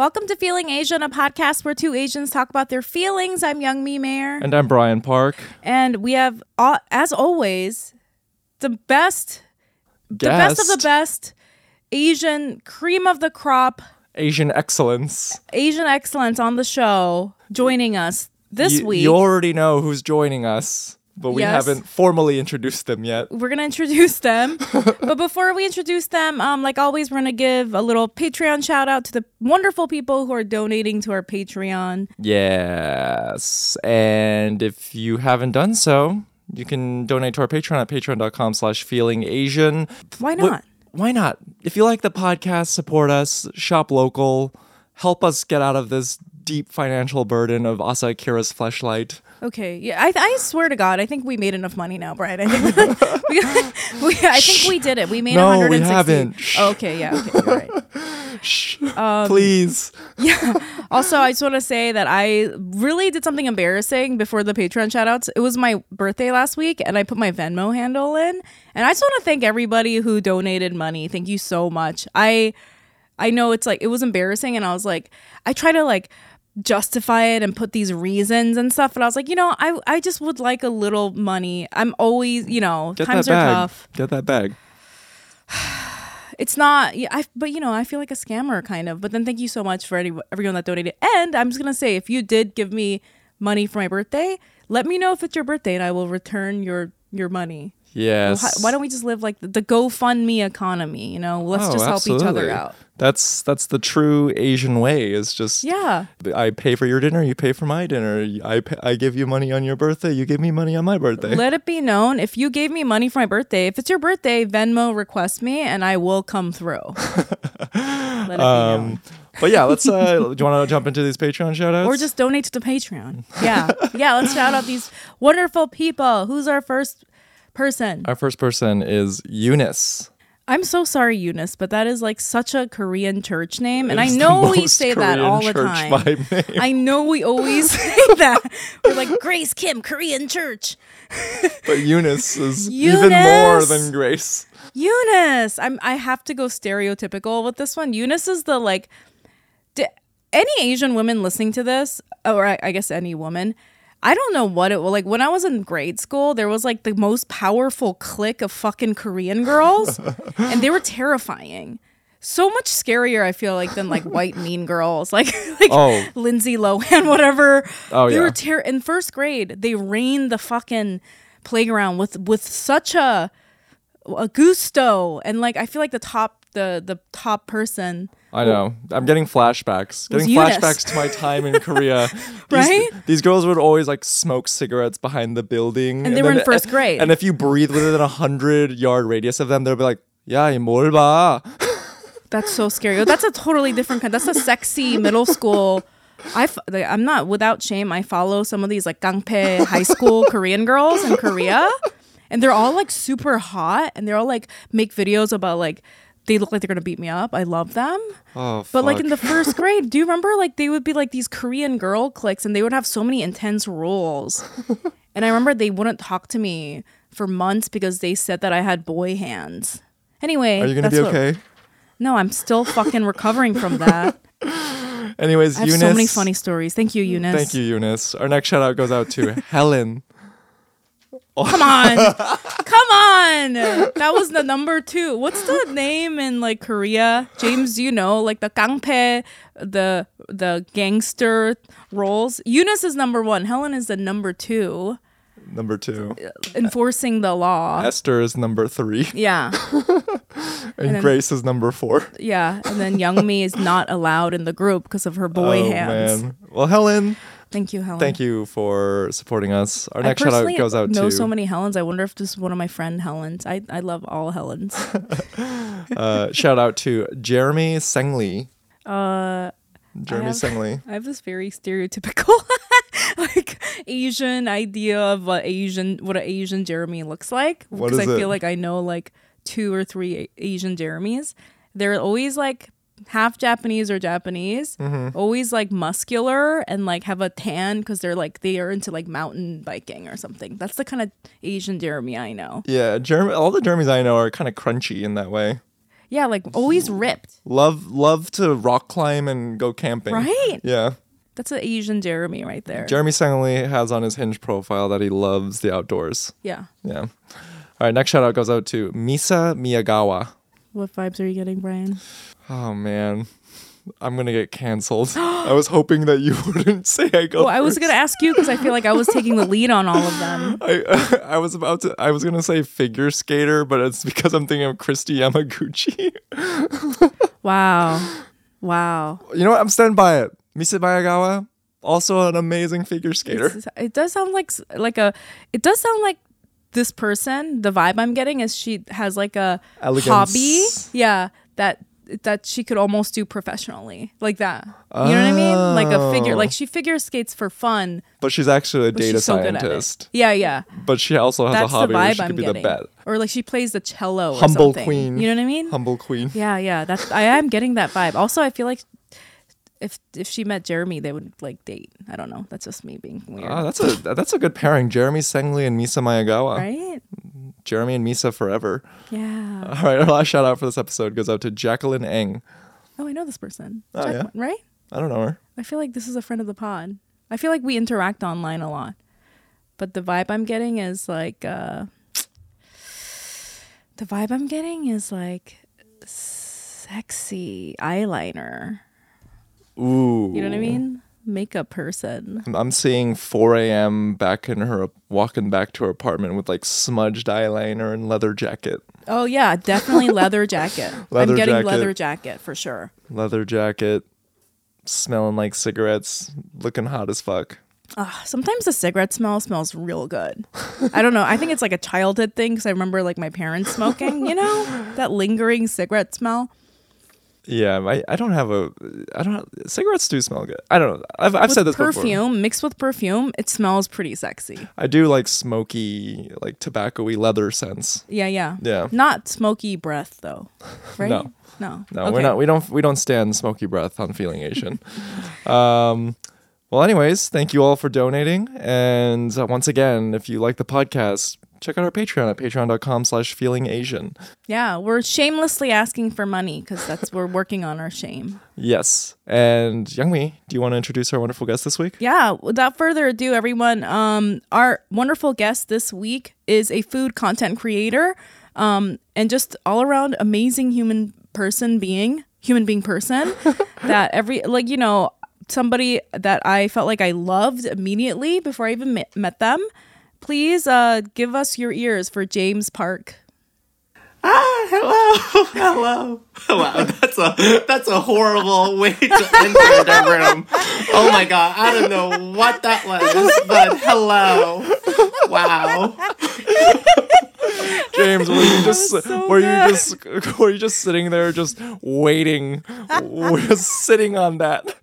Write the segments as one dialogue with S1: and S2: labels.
S1: Welcome to Feeling Asian, a podcast where two Asians talk about their feelings. I'm Young Mi Mayer.
S2: And I'm Brian Park.
S1: And we have, uh, as always, the best, the best of the best Asian cream of the crop,
S2: Asian excellence.
S1: Asian excellence on the show joining us this
S2: you,
S1: week.
S2: You already know who's joining us, but we
S1: Yes.
S2: haven't formally introduced them yet.
S1: we're gonna introduce them, but before we introduce them, um, like always, we're gonna give a little Patreon shout out to the wonderful people who are donating to our Patreon.
S2: Yes. And if you haven't done so, you can donate to our Patreon at patreon.com slash feeling Asian.
S1: Why
S2: Wh-
S1: not?
S2: Why not? If you like the podcast, support us, shop local, help us get out of this deep financial burden of Asa Akira's fleshlight.
S1: Okay, yeah, I, I swear to God, I think we made enough money now, Brian. I think we, we, I think we did it. We made
S2: No, we haven't.
S1: Oh, okay, yeah, okay, right. Um,
S2: Please. Yeah.
S1: Also, I just want to say that I really did something embarrassing before the Patreon shoutouts. It was my birthday last week, and I put my Venmo handle in. And I just want to thank everybody who donated money. Thank you so much. I I know it's like it was embarrassing, and I was like, I try to like justify it and put these reasons and stuff. But I was like, you know, I I just would like a little money. I'm always, you know,
S2: Get
S1: times
S2: that
S1: are
S2: bag.
S1: tough.
S2: Get that bag.
S1: It's not, yeah, I, but you know, I feel like a scammer kind of. But then thank you so much for any, everyone that donated. And I'm just gonna say, if you did give me money for my birthday, let me know if it's your birthday, and I will return your your money.
S2: Yes.
S1: Why, why don't we just live like the, the GoFundMe economy? You know, let's
S2: Oh,
S1: just help each other out.
S2: That's that's the true Asian way. Is just
S1: Yeah.
S2: I pay for your dinner, you pay for my dinner. I pay, I give you money on your birthday, you give me money on my birthday.
S1: Let it be known if you gave me money for my birthday, if it's your birthday, Venmo request me and I will come through. Let it be known.
S2: um, but yeah, let's. Uh, do you want to jump into these Patreon shoutouts?
S1: Or just donate to the Patreon. Yeah. yeah, let's shout out these wonderful people. Who's our first person?
S2: our first person is Eunice.
S1: I'm so sorry, Eunice, but that is like such a Korean church name. And I know we say that
S2: Korean
S1: all the time. I know we always say that. We're like, Grace Kim, Korean church.
S2: But Eunice is even more than Grace.
S1: Eunice. I'm I have to go stereotypical with this one. Eunice is the like d- any Asian women listening to this, or I, I guess any woman, I don't know what it was like when I was in grade school, there was like the most powerful clique of fucking Korean girls and they were terrifying. So much scarier, I feel like, than like white mean girls, like like
S2: Oh.
S1: Lindsay Lohan, whatever.
S2: Oh,
S1: they
S2: yeah.
S1: were ter- in first grade. They reigned the fucking playground with with such a a gusto and like I feel like the top the the top person
S2: I know. I'm getting flashbacks. Getting
S1: Eunice.
S2: flashbacks to my time in Korea. These,
S1: Right?
S2: These girls would always like smoke cigarettes behind the building.
S1: And they were in first grade.
S2: And if you breathe within a hundred yard radius of them, they'll be like, "Yeah, 뭘 봐?"
S1: That's so scary. Oh, That's a totally different kind. That's a sexy middle school. I f- like, I'm not without shame. I follow some of these like gangpe high school Korean girls in Korea, and they're all like super hot, and they're all like make videos about like they look like they're gonna beat me up. I love them.
S2: Oh,
S1: But like in the first grade, do you remember like they would be like these Korean girl cliques and they would have so many intense rules. and I remember they wouldn't talk to me for months because they said that I had boy hands. Anyway,
S2: Are you gonna be
S1: what-
S2: okay?
S1: no, I'm still fucking recovering from that.
S2: Anyways,
S1: I have
S2: Eunice.
S1: so many funny stories. Thank you, Eunice.
S2: Thank you, Eunice. Our next shout out goes out to Helen.
S1: Come on. Come on. That was the number two. What's the name in like Korea? James, you know, like the gangpe, the the gangster roles. Eunice is number one. Helen is the number two.
S2: Number two.
S1: Enforcing the law.
S2: Esther is number three,
S1: Yeah.
S2: and,
S1: then-
S2: Grace is number four.
S1: Yeah. And then Youngmi is not allowed in the group because of her boy
S2: oh
S1: hands.
S2: man. Well, Helen,
S1: Thank you, Helen.
S2: thank you for supporting us. Our
S1: I
S2: next shout out goes out
S1: know
S2: to
S1: so many Helens. I wonder if this is one of my friend Helens. I, I love all Helens.
S2: uh, shout out to Jeremy Sengli.
S1: Uh,
S2: Jeremy
S1: have-
S2: Sengli.
S1: I have this very stereotypical like Asian idea of what Asian what an Asian Jeremy looks like because I
S2: it?
S1: feel like I know like two or three Asian Jeremys. They're always like half Japanese or Japanese,
S2: Mm-hmm.
S1: always like muscular and like have a tan because they're like they are into like mountain biking or something. That's the kind of Asian Jeremy I know.
S2: Yeah, Jeremy. All the Jeremys I know are kind of crunchy in that way.
S1: Yeah, like always ripped.
S2: Love love to rock climb and go camping.
S1: Right?
S2: Yeah.
S1: That's an Asian Jeremy right there.
S2: Jeremy Sangley has on his Hinge profile that he loves the outdoors.
S1: yeah.
S2: Yeah. All right, next shout out goes out to Misa Miyagawa.
S1: What vibes are you getting, Brian?
S2: Oh man. I'm gonna get canceled. I was hoping that you wouldn't say I go.
S1: Well, I was gonna ask you because I feel like I was taking the lead on all of them.
S2: I I was about to. I was gonna say figure skater, but it's because I'm thinking of Kristi Yamaguchi.
S1: Wow. Wow.
S2: you know what? I'm standing by it. Misa Miyagawa, also an amazing figure skater.
S1: It's- It does sound like like a. It does sound like this person. The vibe I'm getting is she has like a
S2: Elegance.
S1: hobby. Yeah, that that she could almost do professionally, like that. You know what I mean? Like a figure.
S2: Oh.
S1: Like she figure skates for fun.
S2: But she's actually a data
S1: so
S2: scientist.
S1: Yeah, yeah.
S2: But she also has
S1: That's
S2: a hobby
S1: the vibe
S2: she
S1: I'm
S2: could be
S1: getting.
S2: the bet.
S1: Or like she plays the cello. Or
S2: Humble
S1: something.
S2: queen.
S1: You know what I mean?
S2: Humble queen.
S1: Yeah, yeah. That's I am getting that vibe. Also, I feel like if if she met Jeremy, they would like date. I don't know. That's just me being weird.
S2: Ah, that's a that's a good pairing. Jeremy Sengli and Misa Miyagawa.
S1: right?
S2: Jeremy and Misa forever.
S1: Yeah.
S2: All right, our last shout out for this episode goes out to Jacqueline Eng.
S1: Oh, I know this person.
S2: Oh, yeah?
S1: Right?
S2: I don't know her.
S1: I feel like this is a friend of the pod. I feel like we interact online a lot. But the vibe I'm getting is like uh the vibe I'm getting is like sexy eyeliner.
S2: Ooh.
S1: You know what I mean? Makeup person.
S2: I'm- I'm seeing 4 a.m. back in her walking back to her apartment with like smudged eyeliner and leather jacket.
S1: Oh yeah, definitely leather jacket.
S2: Leather
S1: I'm getting
S2: jacket.
S1: leather jacket for sure.
S2: Leather jacket, smelling like cigarettes, looking hot as fuck.
S1: Ugh, sometimes the cigarette smell smells real good. I don't know. I think it's like a childhood thing because I remember like my parents smoking. You know that lingering cigarette smell.
S2: Yeah, I, I don't have a I don't have, cigarettes do smell good. I don't know. I've I've
S1: With
S2: said this
S1: perfume
S2: before.
S1: mixed with perfume, it smells pretty sexy.
S2: I do like smoky, like tobacco-y leather scents.
S1: Yeah, yeah,
S2: Yeah.
S1: Not smoky breath though, right?
S2: No.
S1: no,
S2: No,
S1: Okay.
S2: we're not. We don't. We don't stand smoky breath on Feeling Asian. um, well, anyways, thank you all for donating, and uh, once again, if you like the podcast, check out our Patreon at patreon.com/slash Feeling Asian.
S1: Yeah, we're shamelessly asking for money because that's we're working on our shame.
S2: Yes, and Youngmi, do you want to introduce our wonderful guest this week?
S1: Yeah, without further ado, everyone, um, our wonderful guest this week is a food content creator um, and just all around amazing human person being, human being person that every, like, you know, somebody that I felt like I loved immediately before I even met, met them. Please uh, give us your ears for James Park.
S3: Ah, hello, hello. Wow, that's a that's a horrible way to enter the room. Oh my god, I don't know what that was, but hello. Wow.
S2: James, were you just
S1: so
S2: were
S1: bad.
S2: you just were you just sitting there just waiting, just sitting on that?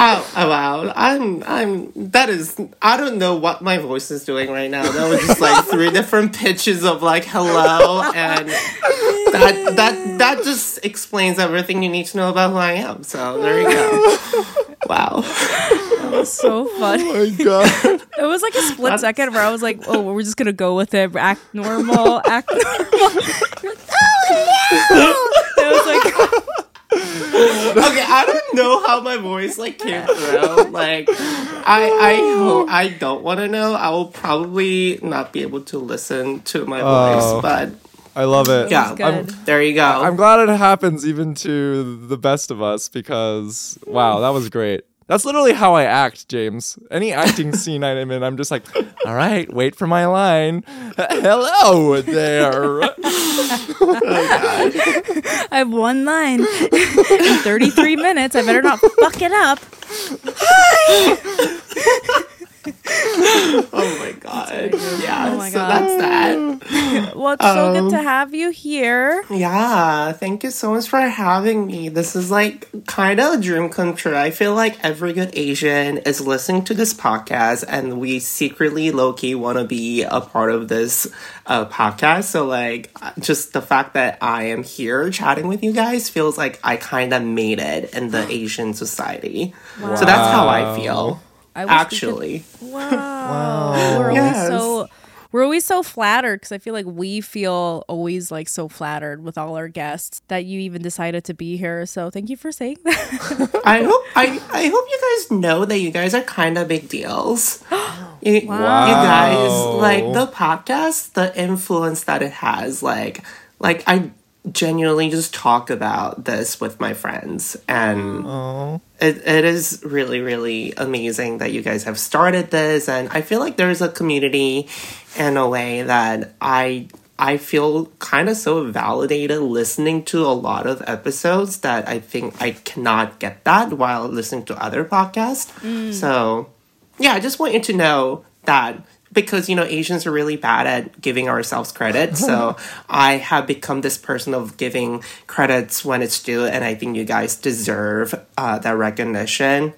S3: Oh, oh, wow. I'm I'm that is I don't know what my voice is doing right now. That was just like three different pitches of like hello and that that that just explains everything you need to know about who I am. So there you go. Wow.
S1: That was so fun.
S2: Oh my god.
S1: It was like a split second where I was like, "Oh, we're just gonna go with it, act normal, act normal." Oh no! It was like,
S3: okay, I don't know how my voice like came through. Like, I I hope I don't want to know. I will probably not be able to listen to my
S2: Oh.
S3: voice, but
S2: I love it.
S3: yeah,
S1: good.
S3: I'm- there you go.
S2: I'm glad it happens even to the best of us because wow, that was great. That's literally how I act, James. Any acting scene I'm in, I'm just like, all right, wait for my line. Hello there.
S1: Oh, I have one line in 33 minutes. I better not fuck it up.
S3: oh my god, yeah.
S1: Oh my
S3: so
S1: God.
S3: that's that.
S1: Well, it's so
S3: Um,
S1: good to have you here.
S3: Yeah, thank you so much for having me. This is like kind of a dream come true. I feel like every good Asian is listening to this podcast, and we secretly, low key, want to be a part of this uh, podcast. So, like, just the fact that I am here chatting with you guys feels like I kind of made it in the Asian society. So that's how I feel.
S1: I wish we could-
S3: Actually,
S1: Wow. We're always
S3: Yes.
S1: so we're always so flattered because I feel like we feel always like so flattered with all our guests that you even decided to be here. So thank you for saying that.
S3: I hope I, I hope you guys know that you guys are kind of big deals. Oh, you, you guys like the podcast, the influence that it has. Like, like I genuinely just talk about this with my friends, and it, it is really, really amazing that you guys have started this. And I feel like there's a community in a way that I I feel kind of so validated listening to a lot of episodes that I think I cannot get that while listening to other podcasts. Mm. So, yeah, I just want you to know that because you know Asians are really bad at giving ourselves credit. So I have become this person of giving credits when it's due, and I think you guys deserve uh, that recognition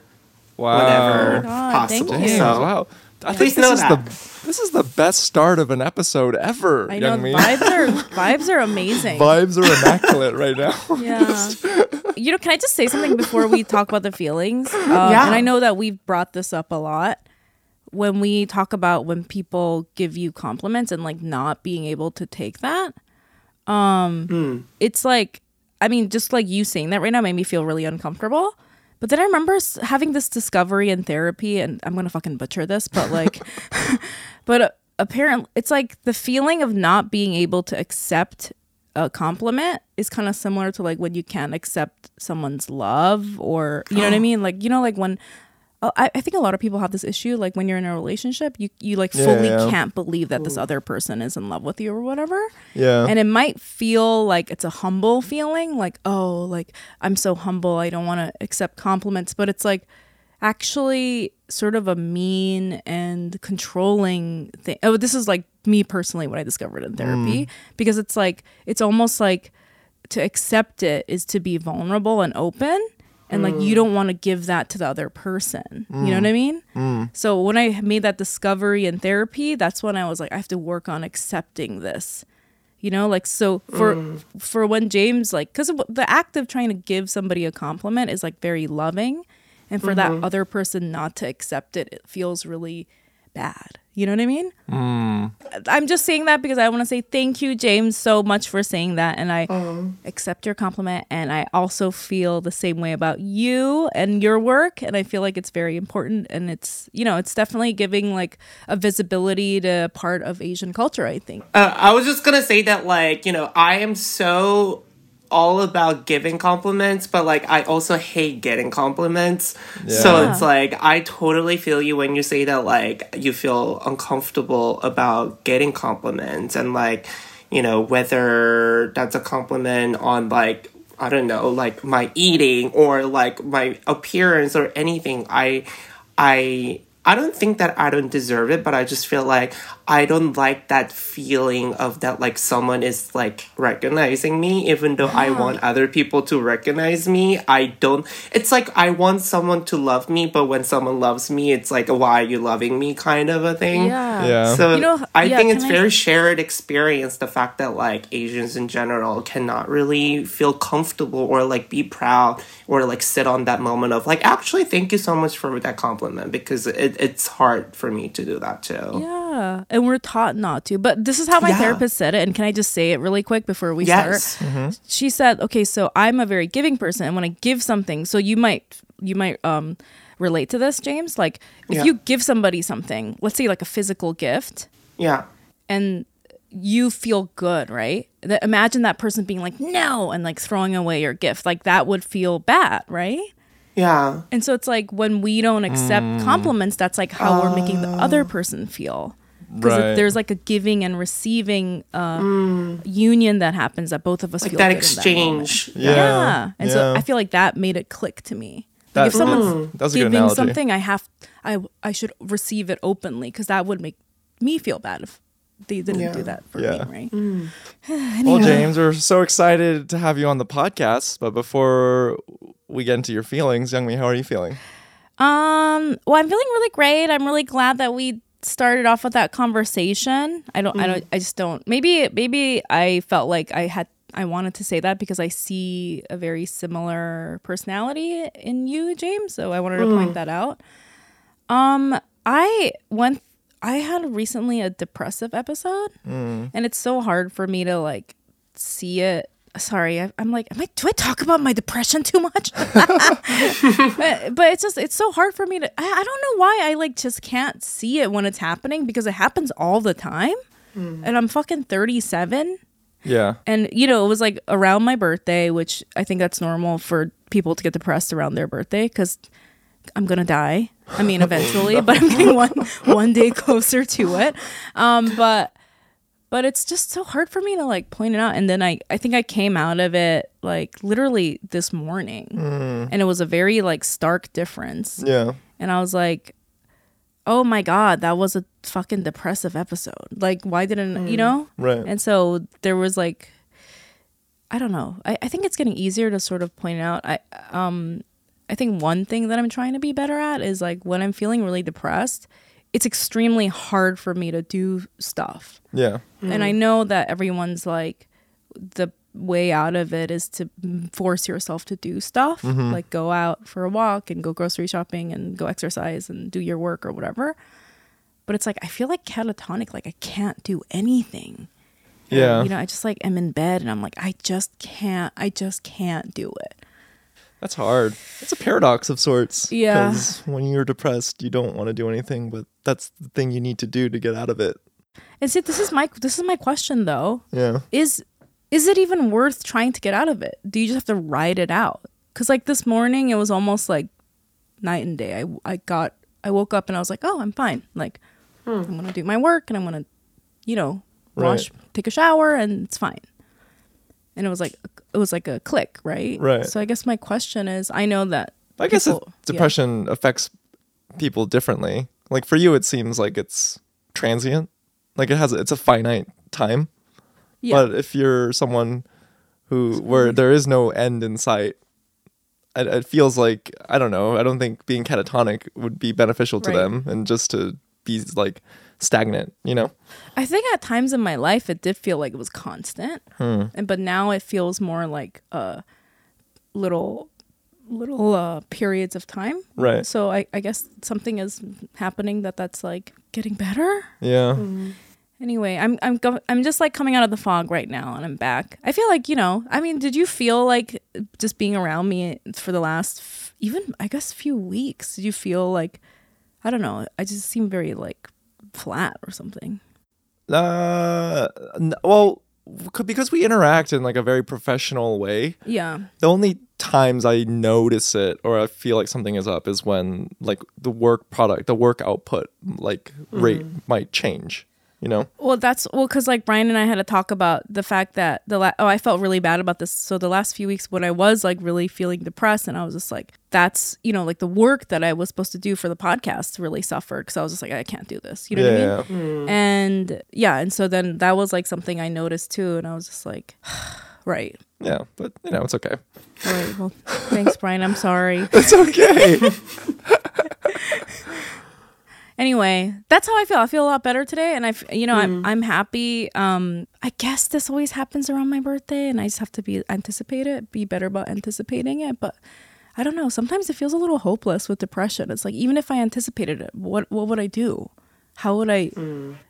S2: Wow.
S3: whenever
S1: God, thank
S3: possible.
S1: you.
S3: So
S2: wow. I
S3: Please
S2: think
S3: know
S2: this is
S3: that.
S2: the this is the best start of an episode ever.
S1: I know
S2: Young Mi.
S1: vibes are vibes are amazing.
S2: Vibes are immaculate right now.
S1: Yeah. you know, can I just say something before we talk about the feelings? Um,
S3: Yeah.
S1: And I know that we've brought this up a lot when we talk about when people give you compliments and like not being able to take that. Um, it's like, I mean, just like you saying that right now made me feel really uncomfortable. But then I remember having this discovery in therapy, and I'm gonna fucking butcher this, but like, but uh, apparently, it's like the feeling of not being able to accept a compliment is kind of similar to like when you can't accept someone's love, or you know what I mean? Like, you know, like when Oh, I, I think a lot of people have this issue, like when you're in a relationship, you you like
S2: Yeah,
S1: fully
S2: yeah.
S1: can't believe that this other person is in love with you or whatever.
S2: Yeah.
S1: And it might feel like it's a humble feeling, like, oh, like I'm so humble, I don't want to accept compliments. But it's like actually sort of a mean and controlling thing. Oh, this is like me personally, what I discovered in therapy, mm. because it's like, it's almost like to accept it is to be vulnerable and open. And like you mm. don't want to give that to the other person. You know mm. what I mean? Mm. So when I made that discovery in therapy, that's when I was like, I have to work on accepting this. You know like so for for when james like because the act of trying to give somebody a compliment is like very loving. And for that mm-hmm. other person not to accept it it feels really bad you know what i mean? I'm just saying that because i want to say thank you james so much for saying that and i accept your compliment and i also feel the same way about you and your work and i feel like it's very important and it's you know it's definitely giving like a visibility to part of asian culture i think.
S3: Uh, I was just gonna say that, like, you know, I am so all about giving compliments, but like, I also hate getting compliments. So it's like, I totally feel you when you say that, like, you feel uncomfortable about getting compliments and, like, you know, whether that's a compliment on, like, I don't know, like my eating or like my appearance or anything. I, I, I don't think that I don't deserve it, but I just feel like I don't like that feeling of that like someone is like recognizing me, even though I want other people to recognize me. I don't. It's like I want someone to love me, but when someone loves me, it's like why are you loving me kind of a thing.
S1: yeah
S2: Yeah.
S3: So
S1: You know,
S3: I
S1: yeah,
S3: think it's
S1: I-
S3: very shared experience. The fact that like Asians in general cannot really feel comfortable or like be proud or like sit on that moment of like actually thank you so much for that compliment because it, it's hard for me to do that too.
S1: Yeah, and we're taught not to. But this is how my
S3: Yeah.
S1: therapist said it. And can I just say it really quick before we
S3: Yes.
S1: start? She said, "Okay, so I'm a very giving person, and when I give something, so you might you might um relate to this, James. Like if
S3: Yeah.
S1: you give somebody something, let's say like a physical gift,
S3: Yeah.
S1: and you feel good, right? That imagine that person being like no and like throwing away your gift, like that would feel bad, right?
S3: Yeah.
S1: And so it's like when we don't accept
S2: Mm.
S1: compliments, that's like how we're making the other person feel. Because
S2: Right.
S1: there's like a giving and receiving uh, union that happens that both of us
S3: Like
S1: feel
S3: that
S1: good in that
S3: exchange.
S1: yeah.
S2: Yeah.
S1: And so I feel like that made it click to me.
S2: That-
S1: Like if someone's
S2: Mm. That's a good
S1: giving something, I have I I should receive it openly because that would make me feel bad if they didn't
S3: Yeah.
S1: do that for
S2: Yeah.
S1: me, right?
S2: Well, James, we're so excited to have you on the podcast. But before we get into your feelings, Youngmi, how are you feeling?
S1: Um, well, I'm feeling really great. I'm really glad that we started off with that conversation. I don't I don't mm. I just don't maybe maybe I felt like I had I wanted to say that because I see a very similar personality in you, James. So I wanted to point mm. that out. Um, I went I had recently a depressive episode, mm. and it's so hard for me to like see it. Sorry, I, I'm like, am I? Do I talk about my depression too much? but, but it's just it's so hard for me to. I, I don't know why I like just can't see it when it's happening because it happens all the time, and I'm fucking 37
S2: Yeah.
S1: and you know it was like around my birthday which i think that's normal for people to get depressed around their birthday because i'm gonna die i mean eventually but i'm getting one one day closer to it um but but it's just so hard for me to like point it out and then i i think i came out of it like literally this morning and it was a very like stark difference
S2: Yeah.
S1: and I was like, "Oh my god, that was a fucking depressive episode. Like, why didn't you know?"
S2: Right.
S1: And so there was like, I don't know. I, I think it's getting easier to sort of point out. I um, I think one thing that I'm trying to be better at is like when I'm feeling really depressed, it's extremely hard for me to do stuff.
S2: Yeah.
S1: And I mm. know that everyone's like the way out of it is to force yourself to do stuff, mm-hmm. like go out for a walk and go grocery shopping and go exercise and do your work or whatever. But it's like I feel like catatonic, like I can't do anything.
S2: Yeah.
S1: You know, I just like am in bed and I'm like, I just can't, I just can't do it.
S2: That's hard. It's a paradox of sorts.
S1: Yeah.
S2: Because when you're depressed, you don't want to do anything, but that's the thing you need to do to get out of it.
S1: And see, this is my this is my question though.
S2: Yeah.
S1: is is it even worth trying to get out of it? Do you just have to ride it out? Because like this morning, it was almost like night and day. I I got I woke up and I was like, oh, I'm fine. Like hmm. I'm gonna do my work and I'm gonna, you know, wash, take a shower, and it's fine. And it was like it was like a click, right?
S2: Right.
S1: So I guess my question is, I know that
S2: I guess
S1: people- yeah.
S2: depression affects people differently. Like for you, it seems like it's transient. Like it has, it's a finite time.
S1: Yeah.
S2: But if you're someone who where there is no end in sight, it, it feels like I don't know. I don't think being catatonic would be beneficial to
S1: Right.
S2: them, and just to be like stagnant. You know?
S1: I think at times in my life it did feel like it was constant,
S2: Hmm.
S1: and but now it feels more like uh, little little uh, periods of time.
S2: Right.
S1: So I, I guess something is happening that that's like getting better.
S2: Yeah.
S1: Anyway, I'm I'm go- I'm just like coming out of the fog right now, and I'm back. I feel like you know. I mean, did you feel like just being around me for the last f- even I guess few weeks? Did you feel like I don't know? I just seem very like flat or something.
S2: Uh, n- well, c- because we interact in like a very professional way.
S1: Yeah.
S2: the only times I notice it or I feel like something is up is when like the work product, the work output like rate might change. You know?
S1: Well, that's well, because like Brian and I had to talk about the fact that the la- oh, I felt really bad about this. So the last few weeks, when I was like really feeling depressed, and I was just like, that's you know, like the work that I was supposed to do for the podcast really suffered because I was just like, I can't do this. You know what I mean?
S2: yeah. Hmm.
S1: And yeah, and so then that was like something I noticed too, and I was just like, right,
S2: Yeah, but you know, it's okay.
S1: all right. Well, thanks, Brian. I'm sorry.
S2: It's okay.
S1: anyway that's how i feel. I feel a lot better today and i you know I'm, I'm happy. Um i guess this always happens around my birthday and i just have to be anticipate it be better about anticipating it but i don't know. Sometimes it feels a little hopeless with depression. It's like even if i anticipated it what what would i do? How would i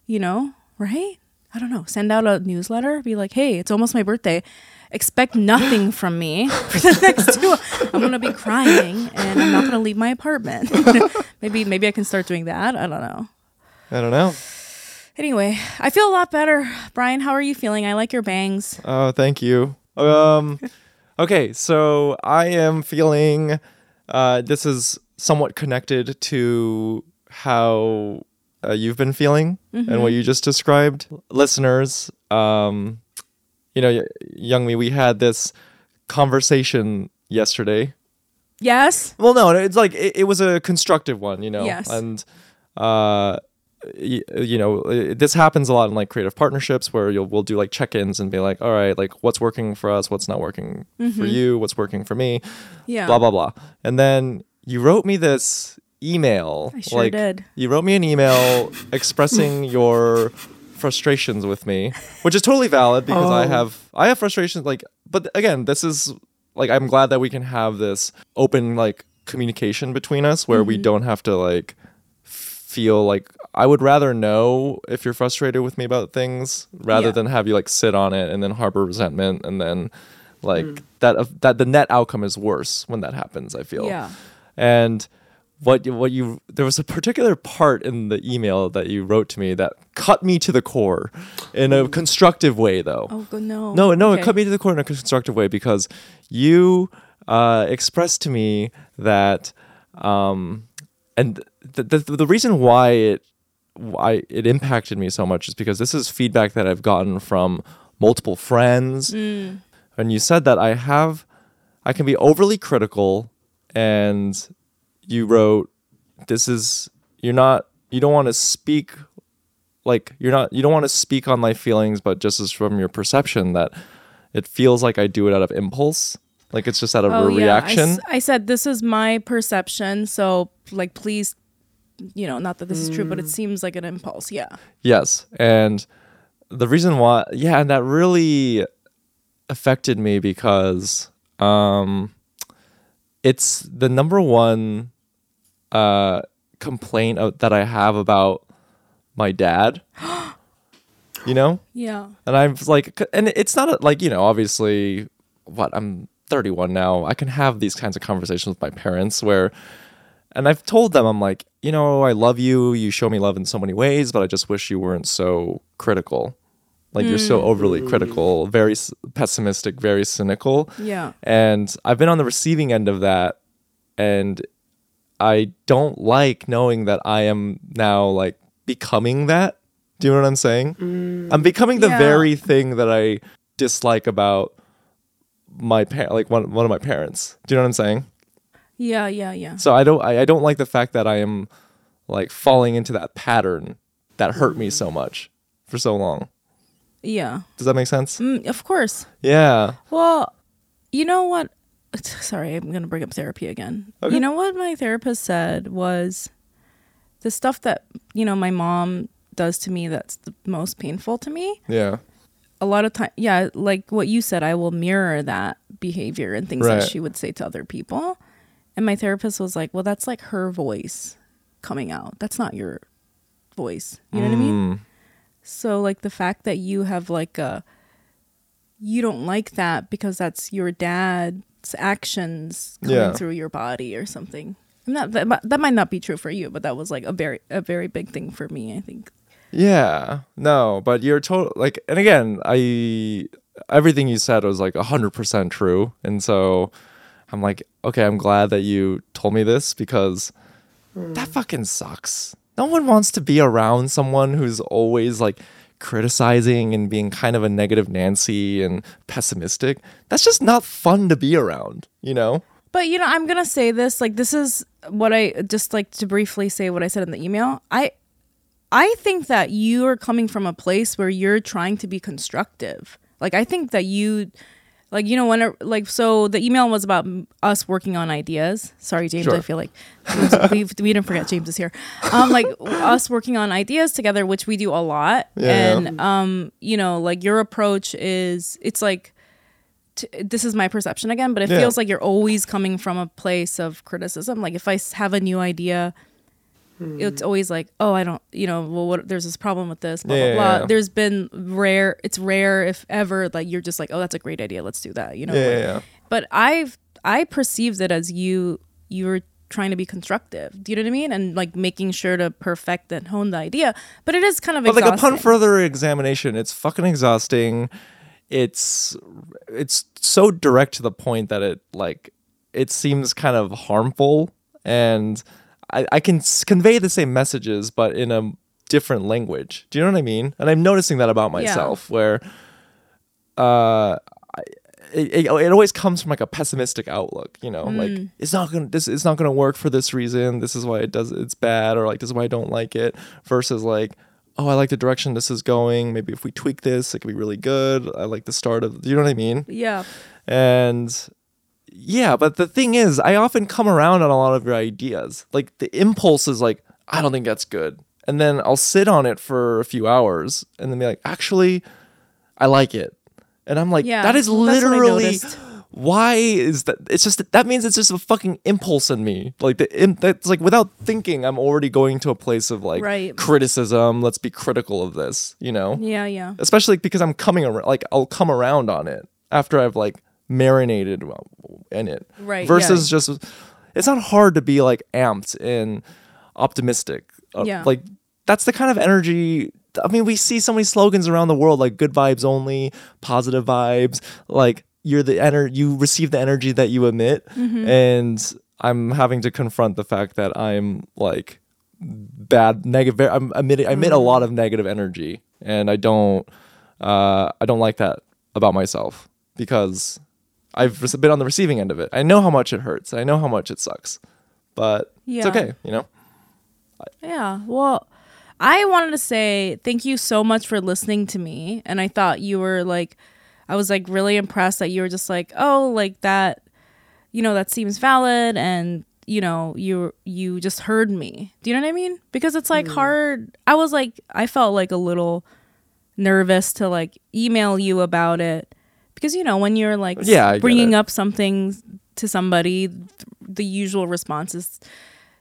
S1: you know right i don't know send out a newsletter be like hey it's almost my birthday expect nothing from me for the next two i'm gonna be crying and i'm not gonna leave my apartment maybe maybe i can start doing that i don't know
S2: I don't know.
S1: anyway i feel a lot better brian how are you feeling i like your bangs
S2: Oh, thank you. Um, okay, so I am feeling. Uh, this is somewhat connected to how uh, you've been feeling and what you just described, listeners. Um, you know, Youngmi, we had this conversation yesterday.
S1: yes
S2: Well, no, it's like it, it was a constructive one, you know.
S1: Yes.
S2: And uh y- you know, i- this happens a lot in like creative partnerships where you'll we'll do like check-ins and be like, "All right, like what's working for us, what's not working for you, what's working for me."
S1: Mm-hmm. yeah
S2: Blah blah blah. And then you wrote me this email.
S1: I sure
S2: like
S1: did.
S2: you wrote me an email expressing your frustrations with me, which is totally valid because I
S3: Oh.
S2: have I have frustrations like but again, this is like I'm glad that we can have this open like communication between us where we don't have to like feel like I would rather know if you're frustrated with me about things rather
S1: Yeah.
S2: than have you like sit on it and then harbor resentment and then like that uh, that the net outcome is worse when that happens. I feel.
S1: Yeah.
S2: And what what you there was a particular part in the email that you wrote to me that cut me to the core in a constructive way though.
S1: Oh no.
S2: No, no,
S1: Okay.
S2: it cut me to the core in a constructive way because you uh, expressed to me that, um, and the, the the reason why it why it impacted me so much is because this is feedback that I've gotten from multiple friends,
S1: Mm.
S2: and you said that I have, I can be overly critical, and you wrote, this is you're not you don't want to speak like you're not you don't want to speak on my feelings but just as from your perception that it feels like i do it out of impulse like it's just out of
S1: Oh,
S2: a
S1: yeah.
S2: Reaction
S1: I, said this is my perception, so like please, you know, not that this is true, but it seems like an impulse. Yeah.
S2: yes and the reason why yeah and that really affected me because um it's the number one uh complaint that i have about my dad you know
S1: Yeah.
S2: And I'm like, and it's not a, like, you know, obviously, what, I'm 31 now. I can have these kinds of conversations with my parents where, and I've told them, I'm like, you know, I love you. You show me love in so many ways, but I just wish you weren't so critical. Like, you're so overly critical, very s- pessimistic, very cynical.
S1: Yeah.
S2: And I've been on the receiving end of that. And I don't like knowing that I am now like becoming that. Do you know what I'm saying? I'm becoming the
S1: Yeah.
S2: very thing that I dislike about my parent, like one, one of my parents. Do you know what I'm saying?
S1: Yeah. Yeah. Yeah.
S2: So I don't, I, I don't like the fact that I am like falling into that pattern that hurt me so much for so long.
S1: Yeah.
S2: Does that make sense?
S1: Mm, of course.
S2: Yeah.
S1: Well, you know what? Sorry, I'm going to bring up therapy again.
S2: Okay.
S1: You know what my therapist said was the stuff that, you know, my mom does to me that's the most painful to me.
S2: Yeah.
S1: A lot of time, yeah, like what you said, I will mirror that behavior and things
S2: Right.
S1: that she would say to other people. And my therapist was like, well, that's like her voice coming out. That's not your voice. You know what I mean?
S2: Mm.
S1: So like the fact that you have like a you don't like that because that's your dad's actions coming
S2: Yeah.
S1: through your body or something. I'm not that, that might not be true for you, but that was like a very a very big thing for me, I think.
S2: Yeah, no, but you're total like, and again, I everything you said was like hundred percent true, and so I'm like, okay, I'm glad that you told me this because hmm. that fucking sucks. No one wants to be around someone who's always like criticizing and being kind of a negative Nancy and pessimistic. That's just not fun to be around, you know?
S1: But you know, I'm gonna say this. Like, this is what I just like to briefly say what I said in the email. I, I think that you are coming from a place where you're trying to be constructive. Like, I think that you, like, you know, when like, so the email was about us working on ideas. Sorry, James.
S2: Sure.
S1: I feel like we we didn't forget James is here. Um, like us working on ideas together, which we do a lot.
S2: Yeah.
S1: And um, you know, like your approach is, it's like t- this is my perception again, but it
S2: Yeah.
S1: feels like you're always coming from a place of criticism. Like if i have a new idea, it's hmm. always like, oh, I don't, you know, well, what, there's this problem with this, blah
S2: Yeah,
S1: blah blah.
S2: yeah.
S1: There's been rare, it's rare if ever, like you're just like, oh, that's a great idea, let's do that, you know.
S2: Yeah, yeah, yeah.
S1: But I've I perceived it as you you were trying to be constructive. Do you know what I mean? And like making sure to perfect and hone the idea. But it is kind of
S2: But like upon further examination, it's fucking exhausting. It's it's so direct to the point that it like it seems kind of harmful, and I, I can s- convey the same messages, but in a different language. Do you know what I mean? And I'm noticing that about myself, where uh, I, it, it, it always comes from like a pessimistic outlook. You know, like it's not gonna this it's not gonna work for this reason. This is why it does it's bad, or like this is why I don't like it. Versus like oh, I like the direction this is going. Maybe if we tweak this, it could be really good. I like the start of, you know what I mean?
S1: yeah.
S2: And yeah, but the thing is, I often come around on a lot of your ideas. Like the impulse is like, I don't think that's good. And then I'll sit on it for a few hours and then be like, actually, I like it. And I'm like,
S1: Yeah,
S2: that is
S1: well, that's what I
S2: literally why is that? It's just that means it's just a fucking impulse in me. Like the im- that's like without thinking, I'm already going to a place of like
S1: Right.
S2: criticism. Let's be critical of this, you know?
S1: Yeah, yeah.
S2: Especially because I'm coming around, like I'll come around on it after I've like marinated in it.
S1: Right,
S2: Versus just, it's not hard to be like amped and optimistic. Uh,
S1: Yeah.
S2: Like that's the kind of energy. I mean, we see so many slogans around the world like good vibes only, positive vibes. Like you're the ener- you receive the energy that you emit. And I'm having to confront the fact that I'm like bad negative I'm emitting I emit a lot of negative energy and I don't uh I don't like that about myself because I've been on the receiving end of it. I know how much it hurts. I know how much it sucks. But it's okay, you know.
S1: Yeah. Well, I wanted to say thank you so much for listening to me. And I thought you were like, I was like really impressed that you were just like, oh, like that, you know, that seems valid. And, you know, you, you just heard me. Do you know what I mean? Because it's like mm. hard. I was like, I felt like a little nervous to like email you about it. Because, you know, when you're like
S2: Yeah, I
S1: bringing up something to somebody, th- the usual response is,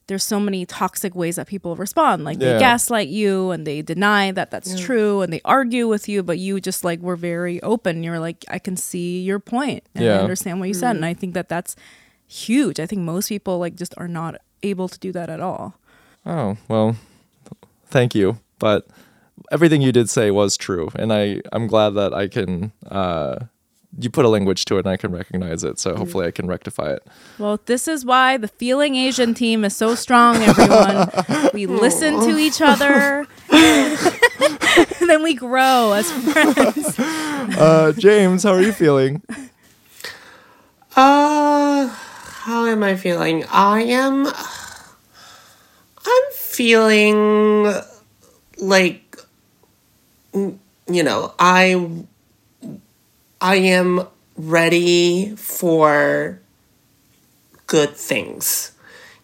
S1: there's so many toxic ways that people respond. Like they gaslight you and they deny that that's true and they argue with you but you just like were very open. You're like i can see your point and i understand what you said. And i think that that's huge. I think most people like just are not able to do that at all.
S2: Oh, well, thank you. But everything you did say was true and I I'm glad that I can uh you put a language to it and I can recognize it. So hopefully I can rectify it.
S1: well this is why the feeling asian team is so strong everyone we listen to each other then we grow as friends
S2: Uh James, how are you feeling?
S3: Uh, how am I feeling? I am. I'm feeling like, you know, I. I am ready for good things.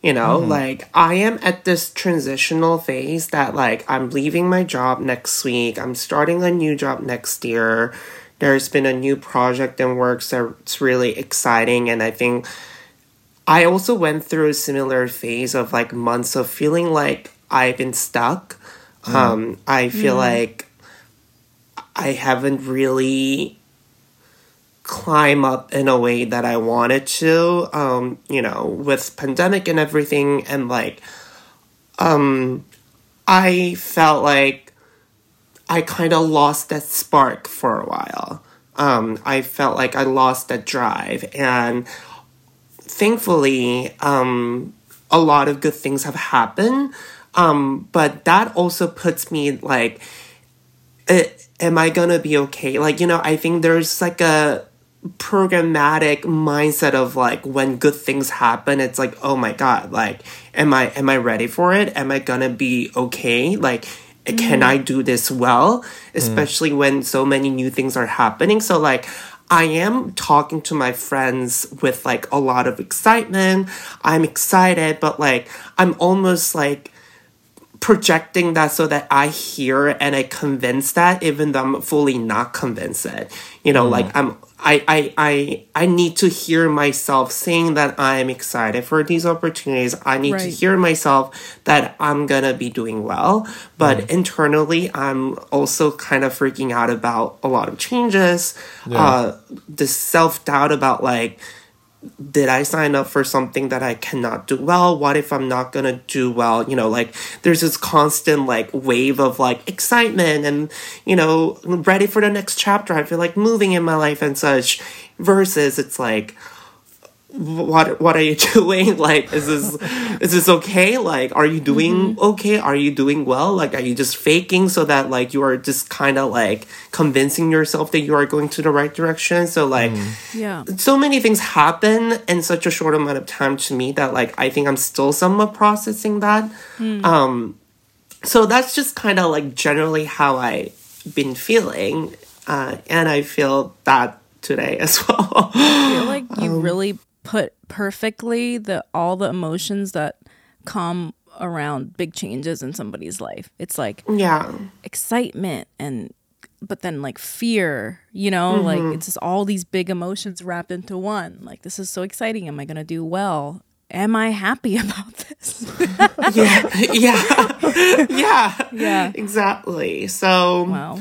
S3: You know, like I am at this transitional phase that like I'm leaving my job next week. I'm starting a new job next year. There's been a new project in works that's really exciting and I think I also went through a similar phase of like months of feeling like I've been stuck. Um I feel like I haven't really climb up in a way that I wanted to. Um, you know, with pandemic and everything, and like, um, I felt like I kind of lost that spark for a while. Um, I felt like I lost that drive, and thankfully, um, a lot of good things have happened. Um, but that also puts me like eh, am I gonna be okay? Like, you know, I think there's like a programmatic mindset of like when good things happen, it's like, oh my god, like, am I am I ready for it? Am I gonna be okay? Like, can mm-hmm. I do this well? Mm. Especially when so many new things are happening. So like I am talking to my friends with like a lot of excitement. I'm excited, but like I'm almost like projecting that so that I hear and I convince that even though I'm fully not convinced it. You know, like mm. I'm I, I I I need to hear myself saying that I'm excited for these opportunities. I need to hear myself that I'm gonna be doing well. But internally I'm also kind of freaking out about a lot of changes. Uh the self doubt about like did I sign up for something that I cannot do well? What if I'm not gonna do well? You know, like there's this constant like wave of like excitement and you know, ready for the next chapter. I feel like moving in my life and such. Versus it's like what what are you doing? Like is this is this okay? Like are you doing okay? Are you doing well? Like are you just faking so that like you are just kind of like convincing yourself that you are going to the right direction? So like
S1: yeah.
S3: so many things happen in such a short amount of time to me that like I think I'm still somewhat processing that. Um so that's just kind of like generally how I been feeling uh and I feel that today as well.
S1: I feel like you
S3: Um,
S1: really put perfectly the all the emotions that come around big changes in somebody's life. It's like
S3: yeah.
S1: excitement and but then like fear, you know, like mm-hmm. it's just all these big emotions wrapped into one. Like this is so exciting. Am I gonna do well? Am I happy about this?
S3: yeah, yeah, yeah,
S1: Yeah.
S3: exactly. So
S1: wow.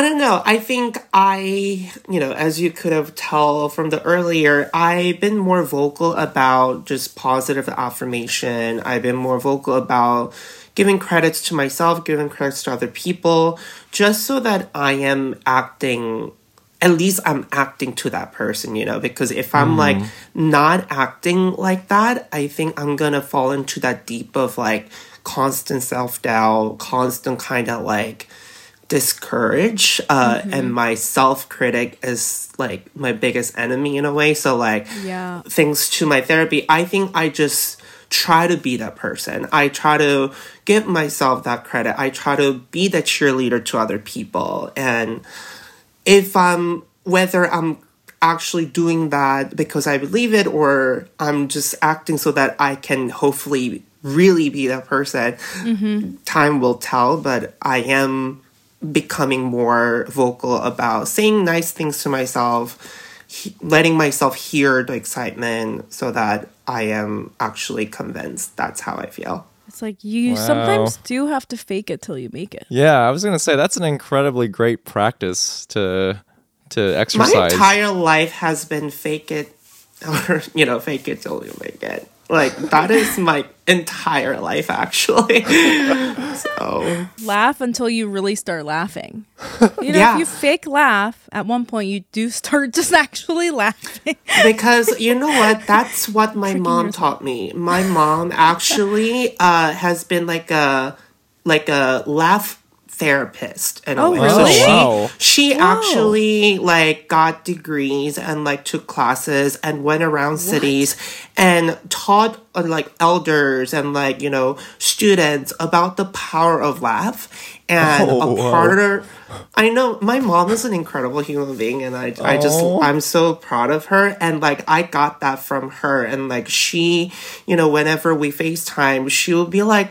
S3: I don't know. I think I, you know, as you could have tell from the earlier, I've been more vocal about just positive affirmation. I've been more vocal about giving credits to myself, giving credits to other people, just so that I am acting at least I'm acting to that person, you know, because if I'm like mm. not acting like that, I think I'm gonna fall into that deep of like constant self doubt, constant kind of like discourage uh and my self-critic is like my biggest enemy in a way. So like
S1: Yeah.
S3: thanks to my therapy i think i just try to be that person. I try to give myself that credit. I try to be the cheerleader to other people. And if i'm whether i'm actually doing that because i believe it or i'm just acting so that i can hopefully really be that person time will tell. But i am becoming more vocal about saying nice things to myself, he- letting myself hear the excitement so that I am actually convinced that's how I feel.
S1: It's like you
S2: Wow.
S1: sometimes do have to fake it till you make it.
S2: Yeah, I was gonna say that's an incredibly great practice to to exercise.
S3: My
S2: exercise.
S3: entire life has been fake it, or, you know, fake it till you make it. Like, that is my entire life, actually. so,
S1: Laugh until you really start laughing. You know,
S3: Yeah.
S1: if you fake laugh, at one point you do start just actually laughing.
S3: because you know what that's what my mom
S1: yourself.
S3: taught me my mom actually uh has been like a like a laugh therapist in a
S1: Oh,
S3: way.
S1: really?
S3: So
S2: wow.
S3: she she actually like got degrees and like took classes and went around cities and taught uh, like elders and like you know students about the power of laugh and
S2: Oh,
S3: a
S2: wow.
S3: part of I know my mom is an incredible human being and I I just
S2: Oh.
S3: I'm so proud of her and like I got that from her and like she you know whenever we FaceTime she will be like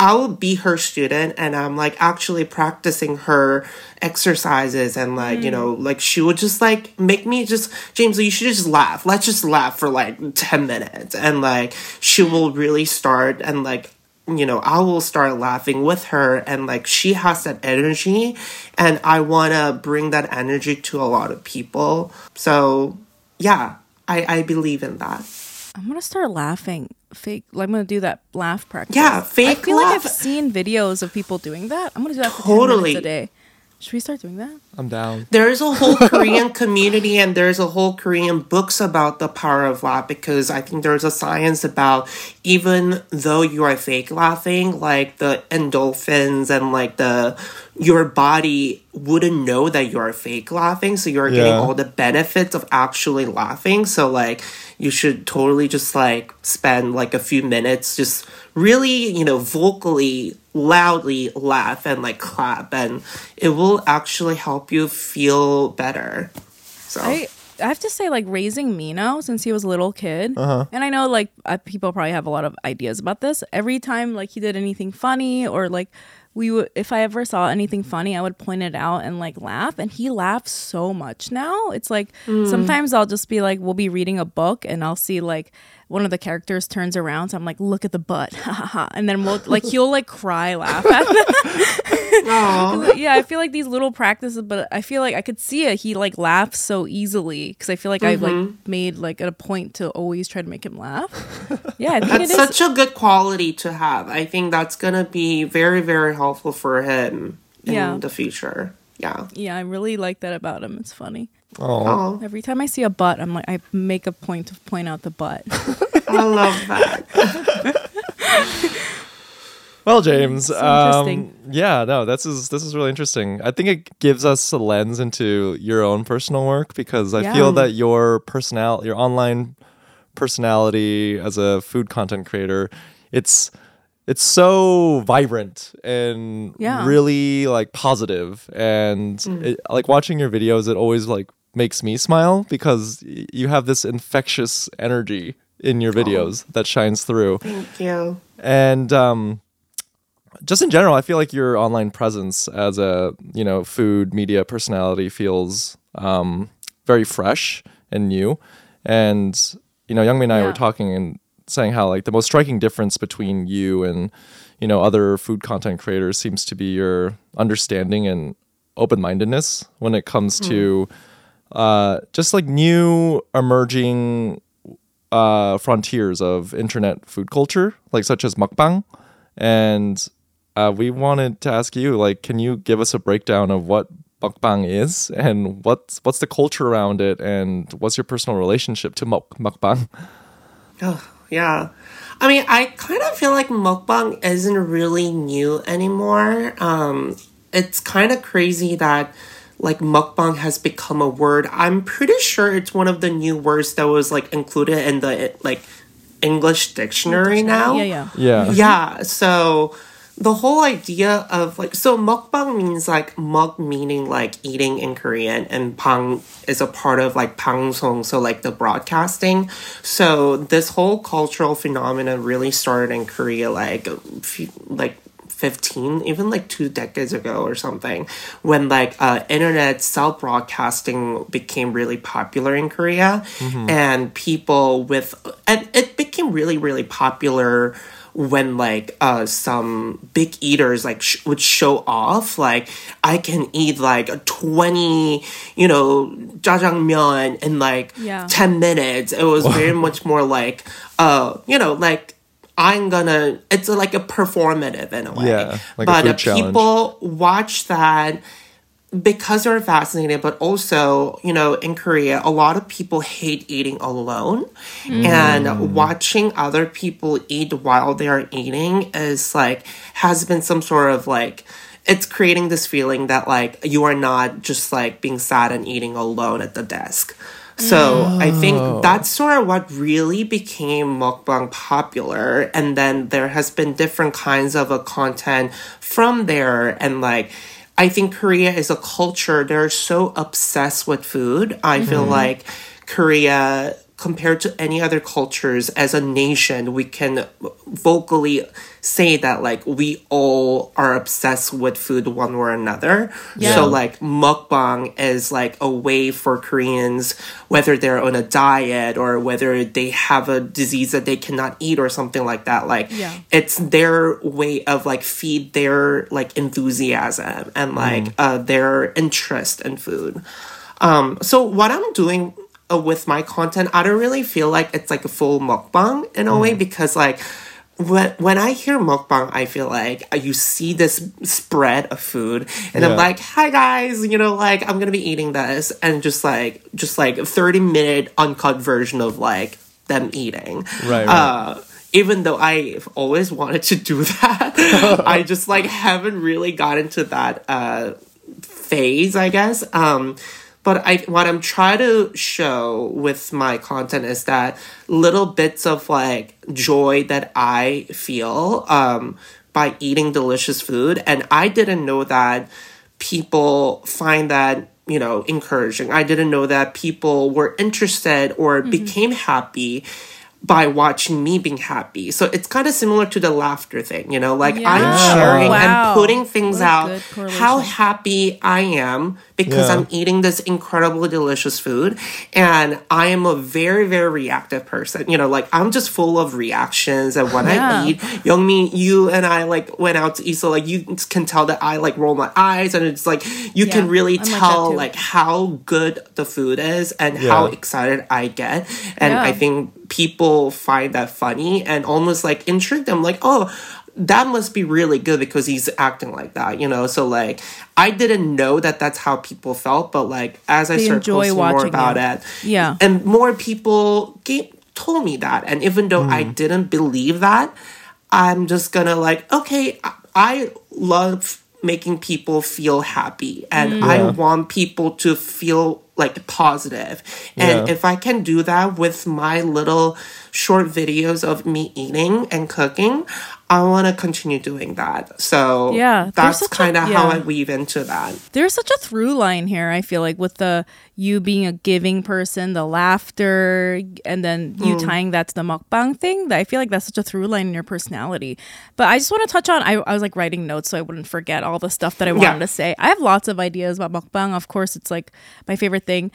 S3: I will be her student and I'm like actually practicing her exercises and like, you know, mm. like she would just like make me just James, you should just laugh. Let's just laugh for like 10 minutes. And like she will really start and like you know, I will start laughing with her and like she has that energy and I want to bring that energy to a lot of people. So, yeah, I I believe in that.
S1: I'm gonna start laughing. Fake. I'm gonna do that laugh practice.
S3: Yeah, fake.
S1: I feel like. I've seen videos of people doing that. I'm gonna do that for
S3: Totally.
S1: 10 minutes a day. Should we start doing that?
S2: I'm down.
S3: There's a whole Korean community and there's a whole Korean books about the power of laugh because I think there's a science about even though you are fake laughing, like the endorphins and like the your body wouldn't know that you're fake laughing, so you're getting all the benefits of actually laughing. So like you should totally just like spend like a few minutes just really, you know, vocally loudly laugh and like clap and it will actually help you feel better. So
S1: I I have to say, like raising Mino since he was a little kid, and I know like uh, people probably have a lot of ideas about this. Every time like he did anything funny or like we would, if I ever saw anything funny, I would point it out and like laugh, and he laughs so much now. It's like sometimes I'll just be like, we'll be reading a book, and I'll see like one of the characters turns around, so I'm like, look at the butt, ha ha ha, and then we'll like he'll like cry laugh at yeah, I feel like these little practices, but I feel like I could see it. He like laughs so easily because I feel like I like mm-hmm. made like a point to always try to make him laugh. Yeah, I think
S3: that's
S1: it is.
S3: such a good quality to have. I think that's gonna be very, very helpful for him in
S1: Yeah.
S3: the future. Yeah.
S1: yeah, I really like that about him. It's funny.
S2: Oh,
S1: Every time I see a butt, I'm like, I make a point to point out the butt.
S3: I love that.
S2: well, James. Um, yeah, no, this is this is really interesting. I think it gives us a lens into your own personal work because I
S1: Yeah.
S2: feel that your personal, your online personality as a food content creator, it's it's so vibrant and
S1: Yeah.
S2: really like positive and it, like watching your videos it always like makes me smile because y- you have this infectious energy in your videos that shines through
S3: Thank you.
S2: and um, just in general, I feel like your online presence as a you know food media personality feels um, very fresh and new. And you know, Youngmi and I
S1: Yeah.
S2: were talking and saying how like the most striking difference between you and you know other food content creators seems to be your understanding and open mindedness when it comes to uh, just like new emerging uh, frontiers of internet food culture, like such as mukbang. And uh, we wanted to ask you, like, can you give us a breakdown of what mukbang is and what's what's the culture around it, and what's your personal relationship to muk- mukbang?
S3: Yeah. I mean, I kind of feel like mukbang isn't really new anymore. Um, it's kind of crazy that like mukbang has become a word. I'm pretty sure it's one of the new words that was like included in the like English dictionary now.
S1: Yeah, yeah.
S2: Yeah,
S3: Yeah, so the whole idea of like so mukbang means like muk meaning like eating in Korean and pang is a part of like 방송 so like the broadcasting. So this whole cultural phenomenon really started in Korea like like 15 even like two decades ago or something when like uh, internet self broadcasting became really popular in korea and people with and it became really really popular when like uh some big eaters like sh- would show off like i can eat like 20 you know jjajangmyeon in like
S1: Yeah.
S3: 10 minutes it was very much more like uh you know like i'm gonna it's like a performative in a way
S2: Yeah, like a
S3: but
S2: food
S3: uh,
S2: challenge.
S3: people watch that because they're fascinated, but also, you know, in Korea, a lot of people hate eating alone. And watching other people eat while they're eating is like, has been some sort of like, it's creating this feeling that like you are not just like being sad and eating alone at the desk. So I think oh. that's sort of what really became mukbang popular, and then there has been different kinds of a content from there, and like I think Korea is a culture they're so obsessed with food. I feel mm-hmm. like Korea compared to any other cultures as a nation we can vocally say that like we all are obsessed with food one way or another
S1: Yeah.
S3: so like mukbang is like a way for koreans whether they're on a diet or whether they have a disease that they cannot eat or something like that like
S1: Yeah.
S3: it's their way of like feed their like enthusiasm and like uh, their interest in food um, so what I'm doing uh, with my content, I don't really feel like it's like a full mukbang in a way because like when when I hear mukbang, I feel like uh, you see this spread of food, and I'm like, "Hi guys, you know, like I'm gonna be eating this," and just like just like a 30 minute uncut version of like them eating,
S2: Right, right.
S3: Uh, even though I've always wanted to do that, I just like haven't really got into that uh, phase, I guess. Um, but I, what I'm trying to show with my content is that little bits of like joy that I feel um, by eating delicious food, and I didn't know that people find that you know encouraging. I didn't know that people were interested or became happy by watching me being happy. So it's kind of similar to the laughter thing, you know, like I'm sharing
S1: Wow.
S3: and putting things
S1: What
S3: out. how happy I am because
S2: Yeah.
S3: I'm eating this incredibly delicious food and I am a very very reactive person. You know, like I'm just full of reactions and when
S1: Yeah.
S3: I eat, Youngmi, you and I like went out to eat so like you can tell that I like roll my eyes and it's like you
S1: Yeah,
S3: can really
S1: I'm
S3: tell
S1: too.
S3: like how good the food is and how excited I get. And
S1: Yeah.
S3: I think people find that funny and almost like intrigue them like, oh, that must be really good because he's acting like that, you know? So like I didn't know that that's how people felt, but like as I
S1: They
S3: started
S1: enjoy
S3: posting more about
S1: you.
S3: it,
S1: Yeah.
S3: and more people gave, told me that. And even though I
S2: Mm.
S3: didn't believe that, I'm just gonna like, okay, I- I love making people feel happy and I
S2: Yeah.
S3: want people to feel like positive. And
S2: Yeah.
S3: if I can do that with my little short videos of me eating and cooking, I want to continue doing that. So
S1: Yeah,
S3: that's kind of how
S1: yeah.
S3: I weave into that.
S1: There's such a through line here, I feel like, with the you being a giving person, the laughter, and then you tying that to the mukbang thing. That I feel like that's such a through line in your personality. But I just want to touch on, I, I was like writing notes so I wouldn't forget all the stuff that I wanted
S3: Yeah.
S1: to say. I have lots of ideas about mukbang. Of course, it's like my favorite thing.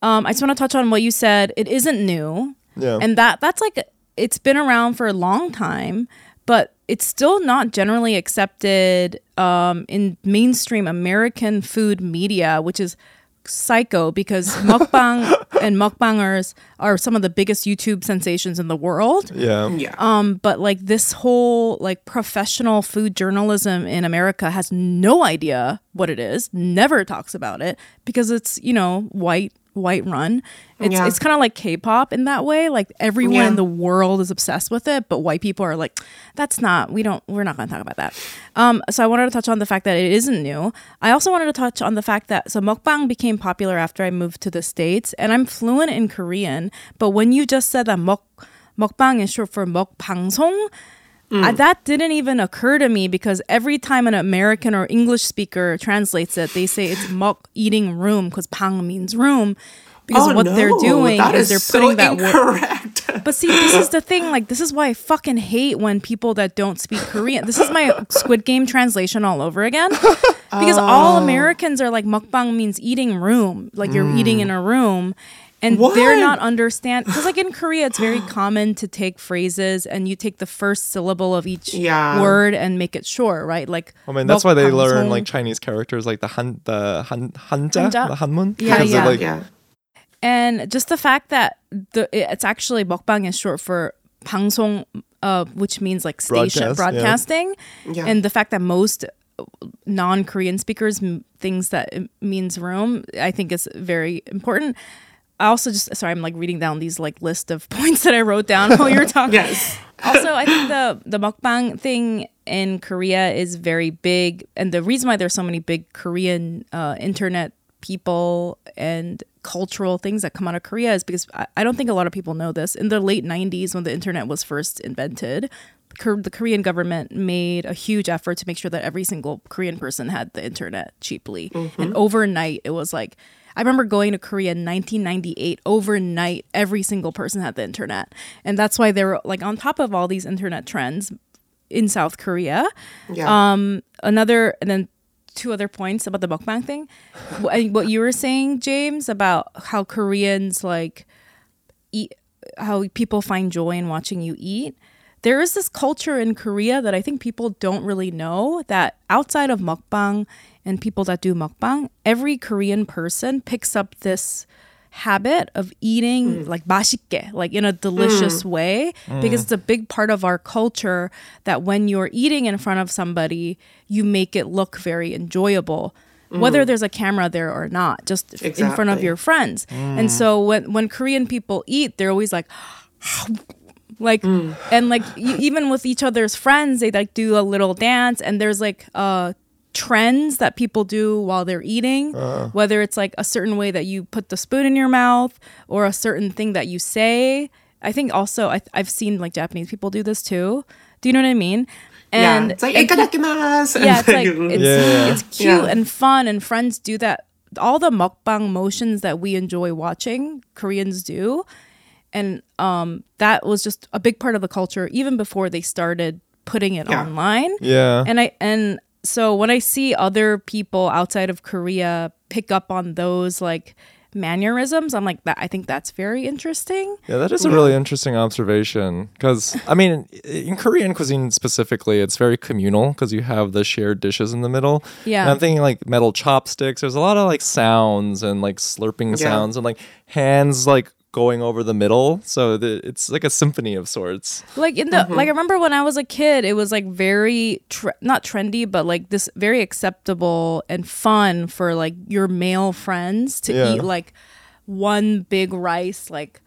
S1: Um, I just want to touch on what you said. It isn't new.
S2: Yeah.
S1: And that that's like it's been around for a long time, but it's still not generally accepted um, in mainstream American food media, which is psycho because mukbang and mukbangers are some of the biggest YouTube sensations in the world.
S2: Yeah.
S3: Yeah.
S1: Um, but like this whole like professional food journalism in America has no idea what it is, never talks about it because it's, you know, white white run. It's
S3: Yeah.
S1: it's kind of like K-pop in that way. Like everyone
S3: Yeah.
S1: in the world is obsessed with it, but white people are like, that's not. We don't. We're not going to talk about that. Um, so I wanted to touch on the fact that it isn't new. I also wanted to touch on the fact that so mukbang became popular after I moved to the states, and I'm fluent in Korean. But when you just said that muk mukbang is short for mukbang 송. I, that didn't even occur to me because every time an American or English speaker translates it, they say it's muk eating room because pang means room. Because
S3: oh,
S1: what
S3: no,
S1: they're doing
S3: that
S1: is,
S3: is
S1: they're
S3: so
S1: putting that word. But see, this is the thing. Like, this is why I fucking hate when people that don't speak Korean. This is my Squid Game translation all over again. Because all
S3: Oh.
S1: Americans are like, mukbang means eating room. Like, you're eating mm. in a room and
S3: what?
S1: they're not understand because like in korea it's very common to take phrases and you take the first syllable of each
S3: yeah.
S1: word and make it short right? Like
S2: i mean that's why they learn like chinese characters like the han the han hanja,
S1: hanja?
S2: the hanmun?
S1: Yeah yeah,
S2: like,
S3: yeah.
S1: And just the fact that the it's actually mukbang is short for pangsong uh, which means like station
S2: Broadcast,
S1: broadcasting.
S3: Yeah.
S1: and the fact that most non-korean speakers m- things that means room i think is very important. I also just sorry, I'm like reading down these like list of points that I wrote down while you were talking.
S3: Yes.
S1: also, I think the the mukbang thing in Korea is very big, and the reason why there's so many big Korean uh, internet people and cultural things that come out of Korea is because I, I don't think a lot of people know this. In the late '90s, when the internet was first invented, the Korean government made a huge effort to make sure that every single Korean person had the internet cheaply, and overnight it was like. I remember going to Korea in 1998. Overnight, every single person had the internet, and that's why they were like on top of all these internet trends in South Korea.
S3: Yeah.
S1: Um, another and then two other points about the mukbang thing. What you were saying, James, about how Koreans like eat, how people find joy in watching you eat. There is this culture in Korea that I think people don't really know that outside of mukbang and people that do mukbang, every Korean person picks up this habit of eating like 맛있게, like in a delicious way, because it's a big part of our culture that when you're eating in front of somebody, you make it look very enjoyable. Whether there's a camera there or not, just in front of
S3: Exactly.
S1: your friends. And so when when Korean people eat, they're always like like and like y- even with each other's friends they like do a little dance and there's like uh trends that people do while they're eating whether it's like a certain way that you put the spoon in your mouth or a certain thing that you say i think also I, i've seen like japanese people do this too do you know what i mean and
S3: yeah. It's like
S1: and-
S3: itadakimasu.
S1: yeah, it's like it's
S2: Yeah.
S1: it's cute
S3: Yeah.
S1: and fun, and friends do that. All the mukbang motions that we enjoy watching, Koreans do, and um, that was just a big part of the culture even before they started putting it
S3: Yeah.
S1: online.
S2: Yeah.
S1: And I and so when I see other people outside of Korea pick up on those like mannerisms, I'm like that. I think that's very interesting.
S2: Yeah, that is a really interesting observation. Because, I mean, in Korean cuisine specifically, it's very communal because you have the shared dishes in the middle.
S1: Yeah.
S2: And I'm thinking like metal chopsticks. There's a lot of like sounds and like slurping
S3: Yeah.
S2: sounds and like hands like going over the middle. So the, it's like a symphony of sorts.
S1: Like in the
S3: mm-hmm.
S1: like I remember when I was a kid, it was like very tre- not trendy, but like this very acceptable and fun for like your male friends to
S2: yeah.
S1: eat like one big rice like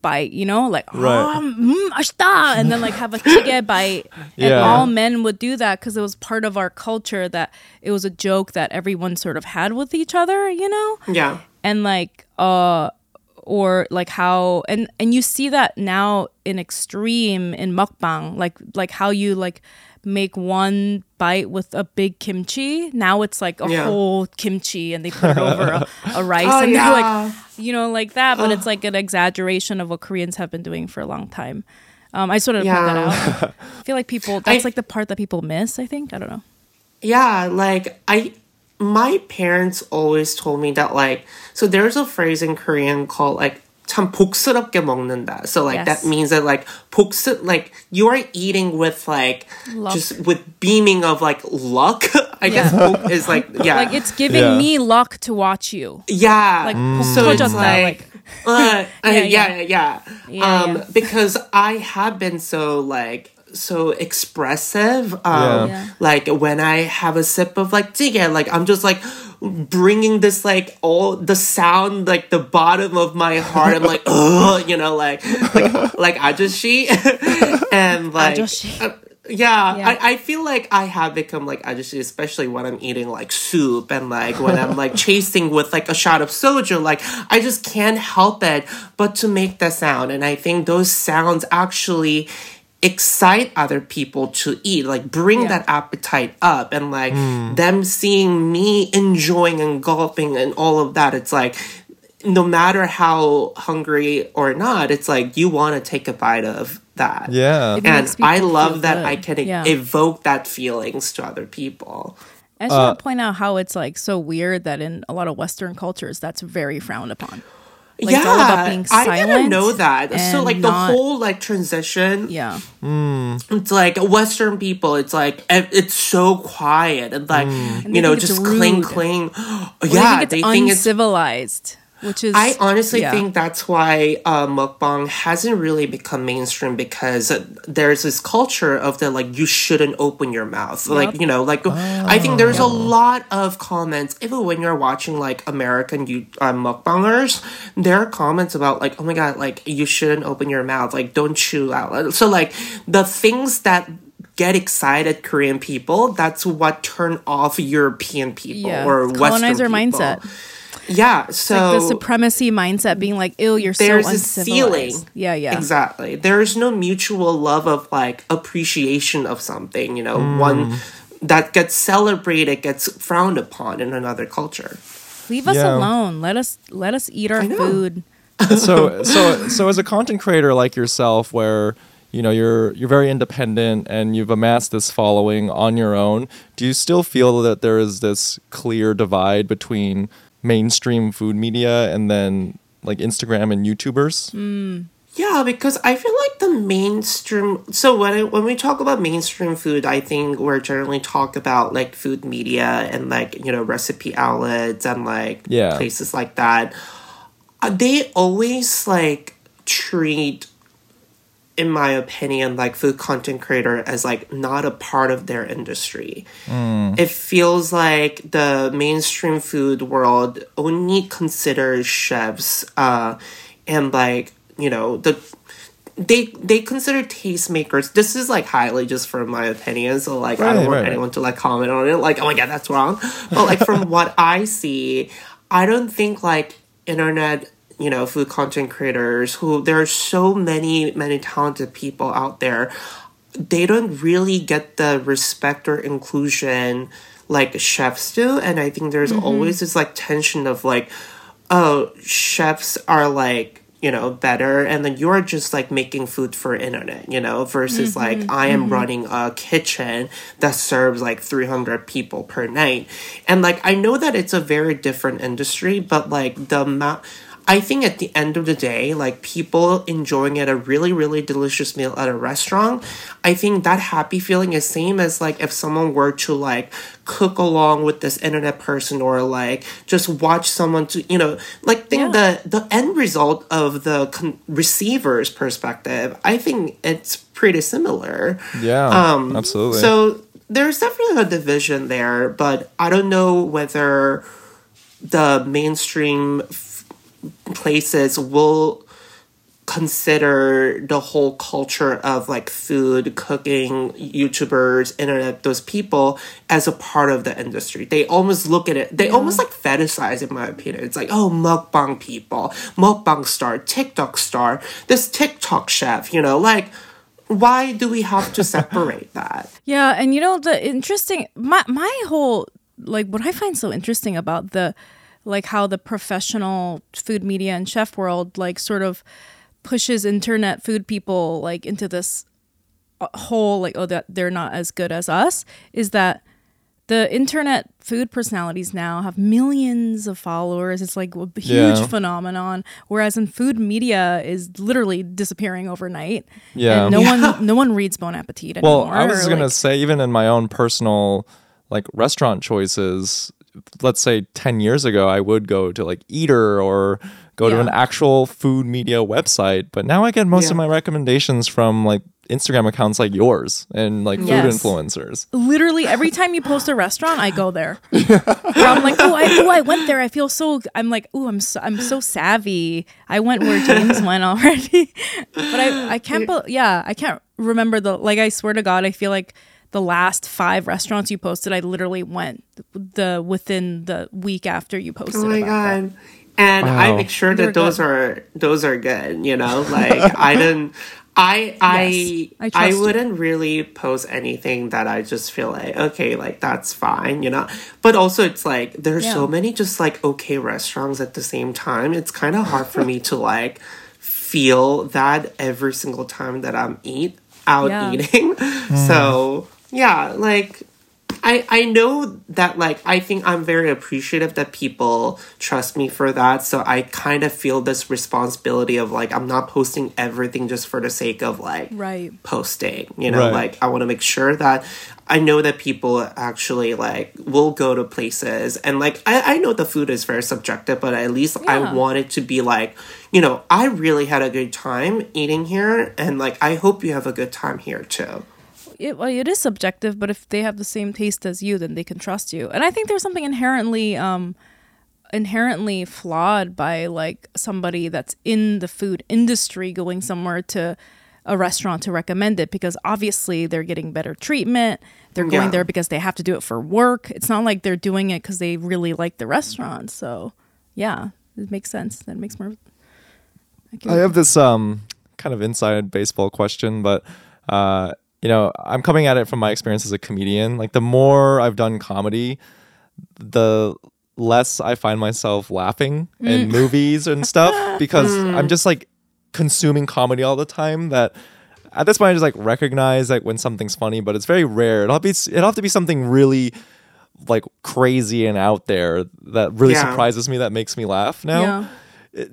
S1: bite, you know, like
S2: right.
S1: oh, mm, and then like have a jjigae bite. And
S2: yeah.
S1: all men would do that because it was part of our culture that it was a joke that everyone sort of had with each other, you know.
S3: Yeah.
S1: And like, uh, or like how and and you see that now in extreme in mukbang like like how you like make one bite with a big kimchi now it's like a
S3: Yeah.
S1: whole kimchi and they put it over a, a rice
S3: Oh,
S1: and
S3: yeah.
S1: they're like you know like that but it's like an exaggeration of what koreans have been doing for a long time um, I just wanted to point that out. I feel like people, that's
S3: I-
S1: like the part that people miss, I think. I don't know.
S3: Yeah, like I my parents always told me that like so there's a phrase in Korean called like 참 복스럽게 먹는다. So like
S1: Yes.
S3: that means that like 복스 like you are eating with like
S1: Luck.
S3: just with beaming of like luck. I guess
S1: Yeah.
S3: 복 is like yeah.
S1: Like it's giving
S2: Yeah.
S1: me luck to watch you.
S3: yeah.
S1: Like
S3: so it's
S1: 터졌다,
S3: like, uh, uh,
S1: Yeah,
S3: yeah, yeah, yeah.
S1: Yeah,
S3: um,
S1: yeah.
S3: because I have been so like so expressive. Um,
S2: yeah.
S3: Like when I have a sip of like jjigae, like I'm just like bringing this like all the sound like the bottom of my heart. I'm like, oh, you know, like like like ajoshi, and like. Uh, yeah,
S1: yeah,
S3: I, I feel like I have become like ajoshi, especially when I'm eating like soup and like when I'm like chasing with like a shot of soju. Like I just can't help it but to make that sound, and I think those sounds actually excite other people to eat like bring
S1: Yeah.
S3: that appetite up and like them seeing me enjoying and gulping and all of that it's like no matter how hungry or not it's like you want to take a bite of that
S2: Yeah.
S1: It
S3: and i love that
S1: good.
S3: i can
S1: Yeah.
S3: evoke that feelings to other people
S1: I just want to uh, point out how it's like so weird that in a lot of Western cultures, that's very frowned upon. Like,
S3: yeah
S1: it's all about being
S3: i didn't know that so like
S1: not-
S3: the whole like transition
S1: Yeah.
S3: Mm, it's like Western people. It's like it's so quiet and like mm.
S1: And they
S3: you know just cling
S1: rude.
S3: cling.
S1: They
S3: yeah,
S1: think
S3: they think it's.
S1: uncivilized, which is.
S3: I honestly
S1: yeah.
S3: think that's why uh, mukbang hasn't really become mainstream because there's this culture of the like you shouldn't open your mouth like you know like I think there's a lot of comments even when you're watching like American you uh, mukbangers there are comments about like oh my god like you shouldn't open your mouth like don't chew out so like the things that get excited Korean people that's what turn off European people
S1: Yeah.
S3: or
S1: It's
S3: Western people.
S1: mindset.
S3: Yeah so
S1: like the supremacy mindset being like, ew, you're
S3: there's
S1: so
S3: a
S1: uncivilized.
S3: ceiling.
S1: Yeah, yeah.
S3: Exactly. There's no mutual love of like appreciation of something, you know,
S2: Mm.
S3: one that gets celebrated gets frowned upon in another culture.
S1: Leave us
S2: Yeah.
S1: alone. Let us let us eat our food.
S2: so so so as a content creator like yourself where you know you're you're very independent and you've amassed this following on your own do you still feel that there is this clear divide between mainstream food media and then like Instagram and YouTubers
S3: Yeah, because I feel like the mainstream. So when I, when we talk about mainstream food, I think we're generally talk about like food media and like you know recipe outlets and like
S2: Yeah.
S3: places like that. Uh, they always like treat, in my opinion, like food content creator as like not a part of their industry. It feels like the mainstream food world only considers chefs uh, and like you know the they they consider tastemakers. This is like highly just from my opinion, so like I don't want
S2: right, right.
S3: anyone to like comment on it. Like, oh my god, that's wrong. But like from what I see, I don't think like internet, you know, food content creators who there are so many many talented people out there. They don't really get the respect or inclusion like chefs do, and I think there's mm-hmm. always this like tension of like, oh, chefs are like you know better and then you're just like making food for internet you know versus mm-hmm. like i am mm-hmm. running a kitchen that serves like 300 people per night. And like i know that it's a very different industry but like the amount I think at the end of the day, like people enjoying it a really, really delicious meal at a restaurant, I think that happy feeling is same as like if someone were to like cook along with this internet person or like just watch someone to you know like think
S1: Yeah.
S3: the the end result of the con- receiver's perspective. I think it's pretty similar.
S2: yeah
S3: Um,
S2: absolutely
S3: So there's definitely a division there, but I don't know whether the mainstream f- places will consider the whole culture of like food, cooking, YouTubers, internet, those people as a part of the industry. They almost look at it, they almost like fetishize, in my opinion. It's like, oh, mukbang people, mukbang star, TikTok star, this TikTok chef, you know, like, why do we have to separate that?
S1: Yeah, and you know the interesting my my whole like what I find so interesting about the like how the professional food media and chef world like sort of pushes internet food people like into this uh, whole like oh that they're not as good as us is that the internet food personalities now have millions of followers it's like a huge
S2: Yeah.
S1: phenomenon whereas in food media is literally disappearing overnight
S2: Yeah.
S1: and no one no one reads bon appetit anymore.
S2: Well, I was gonna
S1: like-
S2: say, even in my own personal like restaurant choices, let's say ten years ago, I would go to like Eater or go to an actual food media website. But now I get most of my recommendations from like Instagram accounts like yours and like food
S1: Yes.
S2: influencers.
S1: literally every time you post a restaurant, I go there. Where I'm like, oh, I, oh, I went there. I feel so. I'm like, oh, I'm so, I'm so savvy. I went where James went already, but I, I can't. bel yeah, I can't remember the. Like, I swear to God, I feel like the last five restaurants you posted, I literally went the within the week after you posted.
S3: Oh my
S1: about that.
S3: god. And I make sure
S1: They're
S3: that those
S1: good.
S3: are those are good, you know? Like I didn't I I
S1: Yes, I
S3: I, wouldn't really post anything that I just feel like okay, like that's fine, you know. But also it's like there's
S1: Yeah.
S3: so many just like okay restaurants at the same time. It's kind of hard for me to like feel that every single time that I'm eat out
S1: Yeah.
S3: eating. So, yeah, like I I know that like I think I'm very appreciative that people trust me for that. So I kind of feel this responsibility of like I'm not posting everything just for the sake of like
S1: Right.
S3: posting. You know,
S2: Right.
S3: like I want to make sure that I know that people actually like will go to places and like I, I know the food is very subjective, but at least
S1: Yeah.
S3: I want it to be like, you know, I really had a good time eating here and like I hope you have a good time here too.
S1: It, well, it is subjective, but if they have the same taste as you, then they can trust you. And I think there's something inherently um inherently flawed by like somebody that's in the food industry going somewhere to a restaurant to recommend it because obviously they're getting better treatment. They're going
S3: Yeah.
S1: there because they have to do it for work. It's not like they're doing it because they really like the restaurant. So, yeah, it makes sense. That makes more.
S2: I have this um kind of inside baseball question, but uh, you know, I'm coming at it from my experience as a comedian. Like the more I've done comedy, the less I find myself laughing in mm. movies and stuff because mm. I'm just like consuming comedy all the time that at this point I just like recognize like when something's funny, but it's very rare. It'll be it'll have to be something really like crazy and out there that really
S3: Yeah.
S2: surprises me that makes me laugh now
S1: Yeah.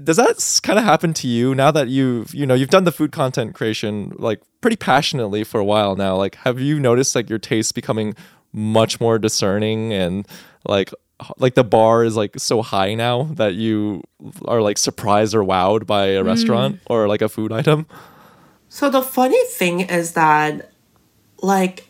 S2: Does that kind of happen to you now that you've you know you've done the food content creation like pretty passionately for a while now? Like have you noticed like your taste becoming much more discerning and like like the bar is like so high now that you are like surprised or wowed by a mm. restaurant or like a food item?
S3: So the funny thing is that, like,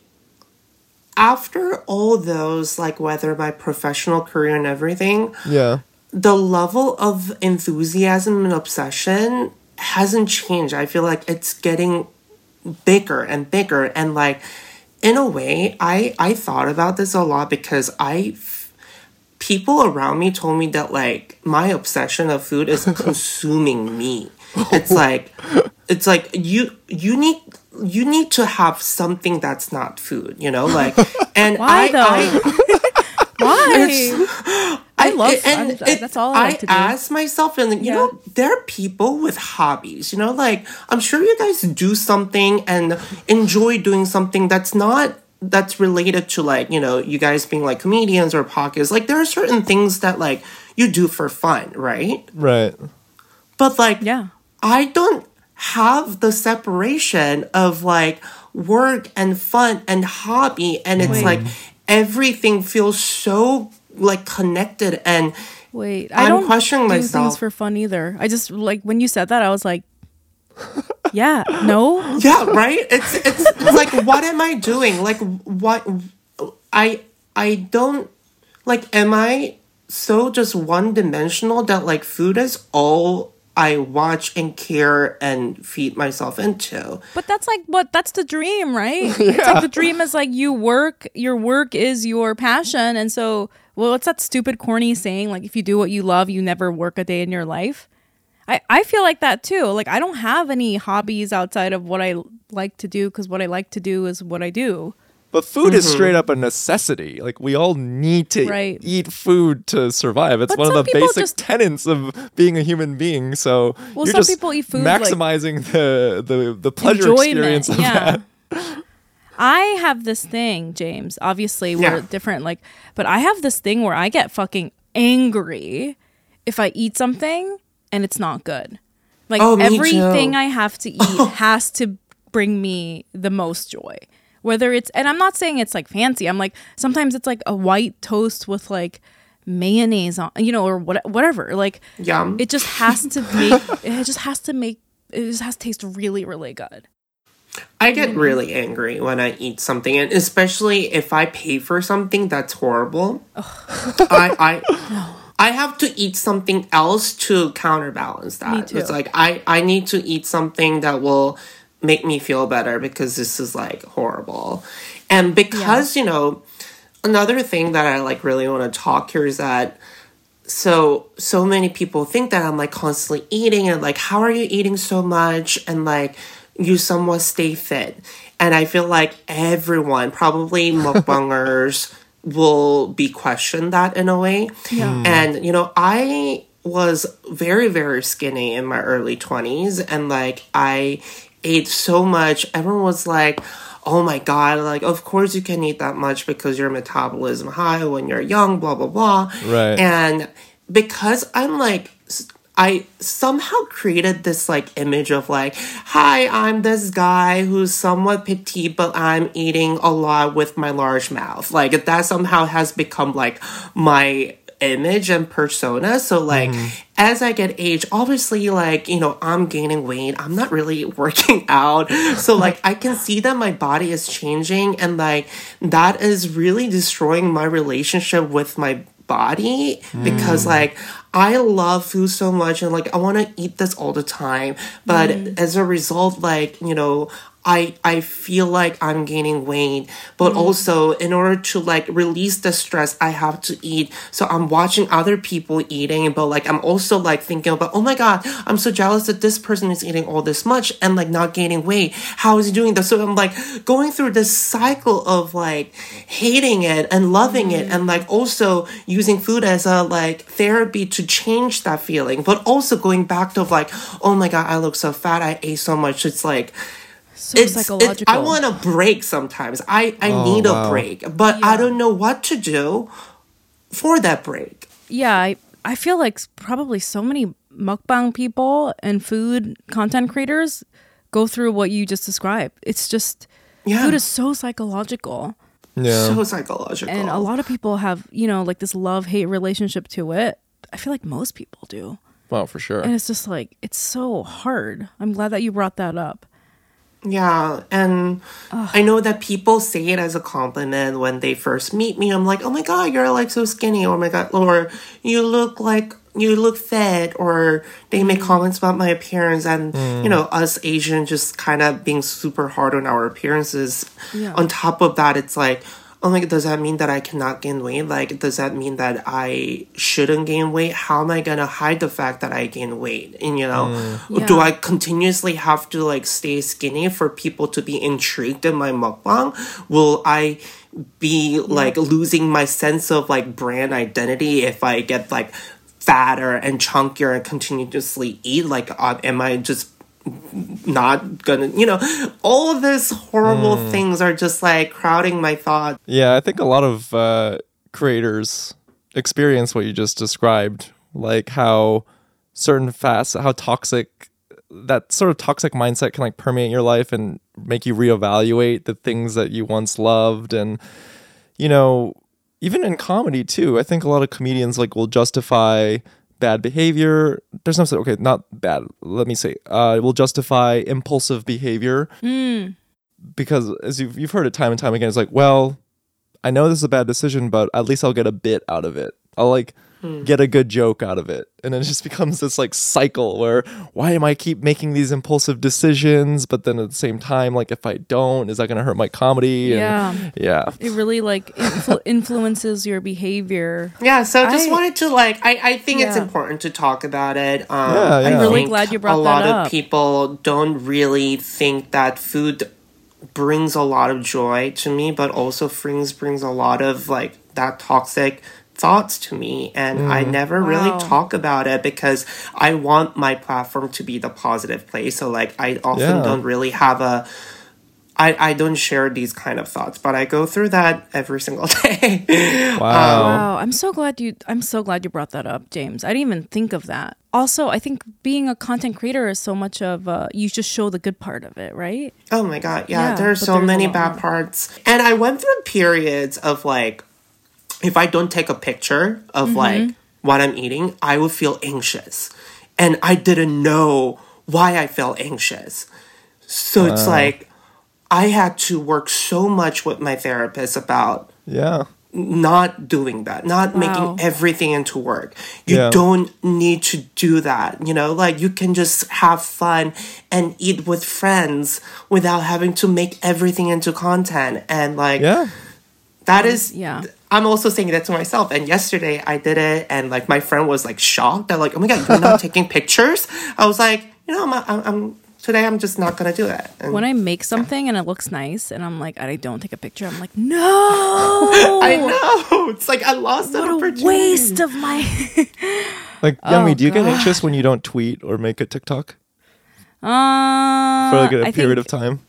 S3: after all those, like, whether my professional career and everything,
S2: yeah
S3: the level of enthusiasm and obsession hasn't changed. I feel like it's getting bigger and bigger. And, like, in a way, I, I thought about this a lot because I. f- People around me told me that like my obsession of food is consuming me. It's like it's like you you need you need to have something that's not food, you know, like and
S1: Why
S3: I,
S1: though?
S3: I
S1: Why? I love it,
S3: and
S1: I'm- that's all I like to do.
S3: ask myself, and you
S1: Yeah.
S3: know, there are people with hobbies. You know, like I'm sure you guys do something and enjoy doing something that's not that's related to like you know you guys being like comedians or podcasts. Like there are certain things that like you do for fun, right?
S2: right
S3: But like
S1: yeah.
S3: I don't have the separation of like work and fun and hobby and it's
S1: Wait.
S3: like everything feels so like connected and
S1: Wait, I
S3: I'm
S1: don't
S3: questioning
S1: do
S3: myself.
S1: things for fun either. I just like when you said that, I was like, yeah, no,
S3: yeah right it's it's like what am i doing like what i i don't like am i so just one dimensional that like food is all I watch and care and feed myself into.
S1: But that's like what that's the dream, right? It's like the dream is like you work, your work is your passion. And so, well, what's that stupid, corny saying? Like, if you do what you love, you never work a day in your life. I, I feel like that too. Like, I don't have any hobbies outside of what I like to do because what I like to do is what I do.
S2: But food is mm-hmm. straight up a necessity. Like we all need to
S1: Right.
S2: eat food to survive. It's
S1: But
S2: one of the
S1: people
S2: basic
S1: just-
S2: tenets of being a human being. So
S1: Well,
S2: you're
S1: some
S2: just
S1: people eat food, like-
S2: maximizing the, the the pleasure
S1: Enjoyment,
S2: experience of
S1: yeah.
S2: that.
S1: I have this thing, James. Obviously, we're
S3: Yeah.
S1: different. Like, but I have this thing where I get fucking angry if I eat something and it's not good. Like
S3: Oh,
S1: everything
S3: too.
S1: I have to eat has to bring me the most joy. Whether it's and I'm not saying it's like fancy. I'm like sometimes it's like a white toast with like mayonnaise on, you know, or what, whatever. Like
S3: Yum.
S1: it just has to make it just has to make it just has to taste really really good.
S3: I get really angry when I eat something, and especially if I pay for something that's horrible. I I I have to eat something else to counterbalance that. It's like I I need to eat something that will make me feel better because this is like horrible. And because, you know, another thing that I like really want to talk here is that so so many people think that I'm like constantly eating and like how are you eating so much and like you somewhat stay fit. And I feel like everyone, probably mukbangers, will be questioned that in a way.
S1: Yeah. Hmm.
S3: And you know, I was very very skinny in my early 20s and like I ate so much. Everyone was like Oh my god, like of course you can eat that much because your metabolism high when you're young, blah blah blah.
S2: Right.
S3: And because I'm like s- I somehow created this like image of like, hi, I'm this guy who's somewhat petite, but I'm eating a lot with my large mouth. Like that somehow has become like my image and persona. So like mm-hmm. as I get age, obviously like, you know, I'm gaining weight. I'm not really working out. So like I can see that my body is changing and like that is really destroying my relationship with my body because mm. like I love food so much and like I want to eat this all the time but mm. as a result like you know I I feel like I'm gaining weight but mm-hmm. also in order to like release the stress I have to eat. So I'm watching other people eating but like I'm also like thinking about oh my god I'm so jealous that this person is eating all this much and like not gaining weight. How is he doing that so I'm like going through this cycle of like hating it and loving it mm-hmm. and like also using food as a like therapy to change that feeling but also going back to like oh my god I look so fat. I ate so much. It's like
S1: So
S3: it's,
S1: psychological.
S3: It, I want a break sometimes. I, I
S2: Oh,
S3: need
S2: wow.
S3: a break, but I don't know what to do for that break.
S1: yeah, I, I feel like probably so many mukbang people and food content creators go through what you just described. It's just
S3: Yeah.
S1: food is so psychological.
S2: Yeah.
S3: So psychological.
S1: And a lot of people have, you know, like this love hate relationship to it. I feel like most people do.
S2: well, for sure.
S1: And it's just like, it's so hard. I'm glad that you brought that up.
S3: Yeah, and I know that people say it as a compliment when they first meet me. I'm like, oh my god, you're like so skinny. Oh my god, or you look like you look fit. Or they make mm. comments about my appearance, and you mm. know, us Asian just kind of being super hard on our appearances.
S1: Yeah.
S3: On top of that, it's like. Oh my god, does that mean that I cannot gain weight? Like, does that mean that I shouldn't gain weight? How am I gonna hide the fact that I gain weight? And you know, do
S1: Yeah.
S3: I continuously have to like stay skinny for people to be intrigued in my mukbang? Will I be like losing my sense of like brand identity if I get like fatter and chunkier and continuously eat? Like, uh, am I just not gonna, you know, all of these horrible things are just like crowding my thoughts.
S2: Yeah, I think a lot of uh, creators experience what you just described, like how certain fast, how toxic that sort of toxic mindset can like permeate your life and make you reevaluate the things that you once loved, and you know, even in comedy too. I think a lot of comedians like will justify bad behavior. There's no okay, not bad. Let me say, uh, will justify impulsive behavior because as you've, you've heard it time and time again it's like well i know this is a bad decision but at least i'll get a bit out of it i'll like get a good joke out of it. And it just becomes this like cycle where why am I keep making these impulsive decisions? But then at the same time, like if I don't, is that gonna hurt my comedy?
S1: Yeah.
S2: And yeah.
S1: It really like influ- influences your behavior.
S3: Yeah, so I just
S1: I-
S3: wanted to like I, I think it's important to talk about it. Um,
S2: Yeah,
S3: I
S2: yeah. I'm
S1: really glad you brought that up.
S3: a lot of people don't really think that food brings a lot of joy to me, but also brings brings a lot of like that toxic thoughts to me and I never really talk about it because I want my platform to be the positive place. So like I often
S2: Yeah.
S3: don't really have a I, I don't share these kind of thoughts, but I go through that every single day.
S2: Wow.
S1: Wow, I'm so glad you I'm so glad you brought that up, James. I didn't even think of that. Also, I think being a content creator is so much of uh, you just show the good part of it, right?
S3: Oh my god, yeah,
S1: Yeah,
S3: there are so many bad
S1: more.
S3: parts. And I went through periods of like if I don't take a picture of
S1: Mm-hmm.
S3: like what I'm eating, I would feel anxious. And I didn't know why I felt anxious. So it's like I had to work so much with my therapist about
S2: Yeah.
S3: not doing that, not
S1: Wow.
S3: making everything into work. You
S2: Yeah.
S3: don't need to do that. You know, like you can just have fun and eat with friends without having to make everything into content. And like,
S2: Yeah.
S3: that is,
S1: Yeah.
S3: I'm also saying that to myself. And yesterday I did it, and like my friend was like shocked. They're like, "Oh my god, you're not taking pictures?" I was like, "You know, I'm, I'm, I'm today. I'm just not gonna do it." And
S1: When I make something and it looks nice and I'm like I don't take a picture, I'm like, no.
S3: I know it's like I lost that
S1: what a
S3: opportunity.
S1: waste of my
S2: Like Youngmi,
S1: Oh,
S2: do you get
S1: God.
S2: anxious when you don't tweet or make a TikTok
S1: uh,
S2: for like a
S1: I
S2: period
S1: think-
S2: of time?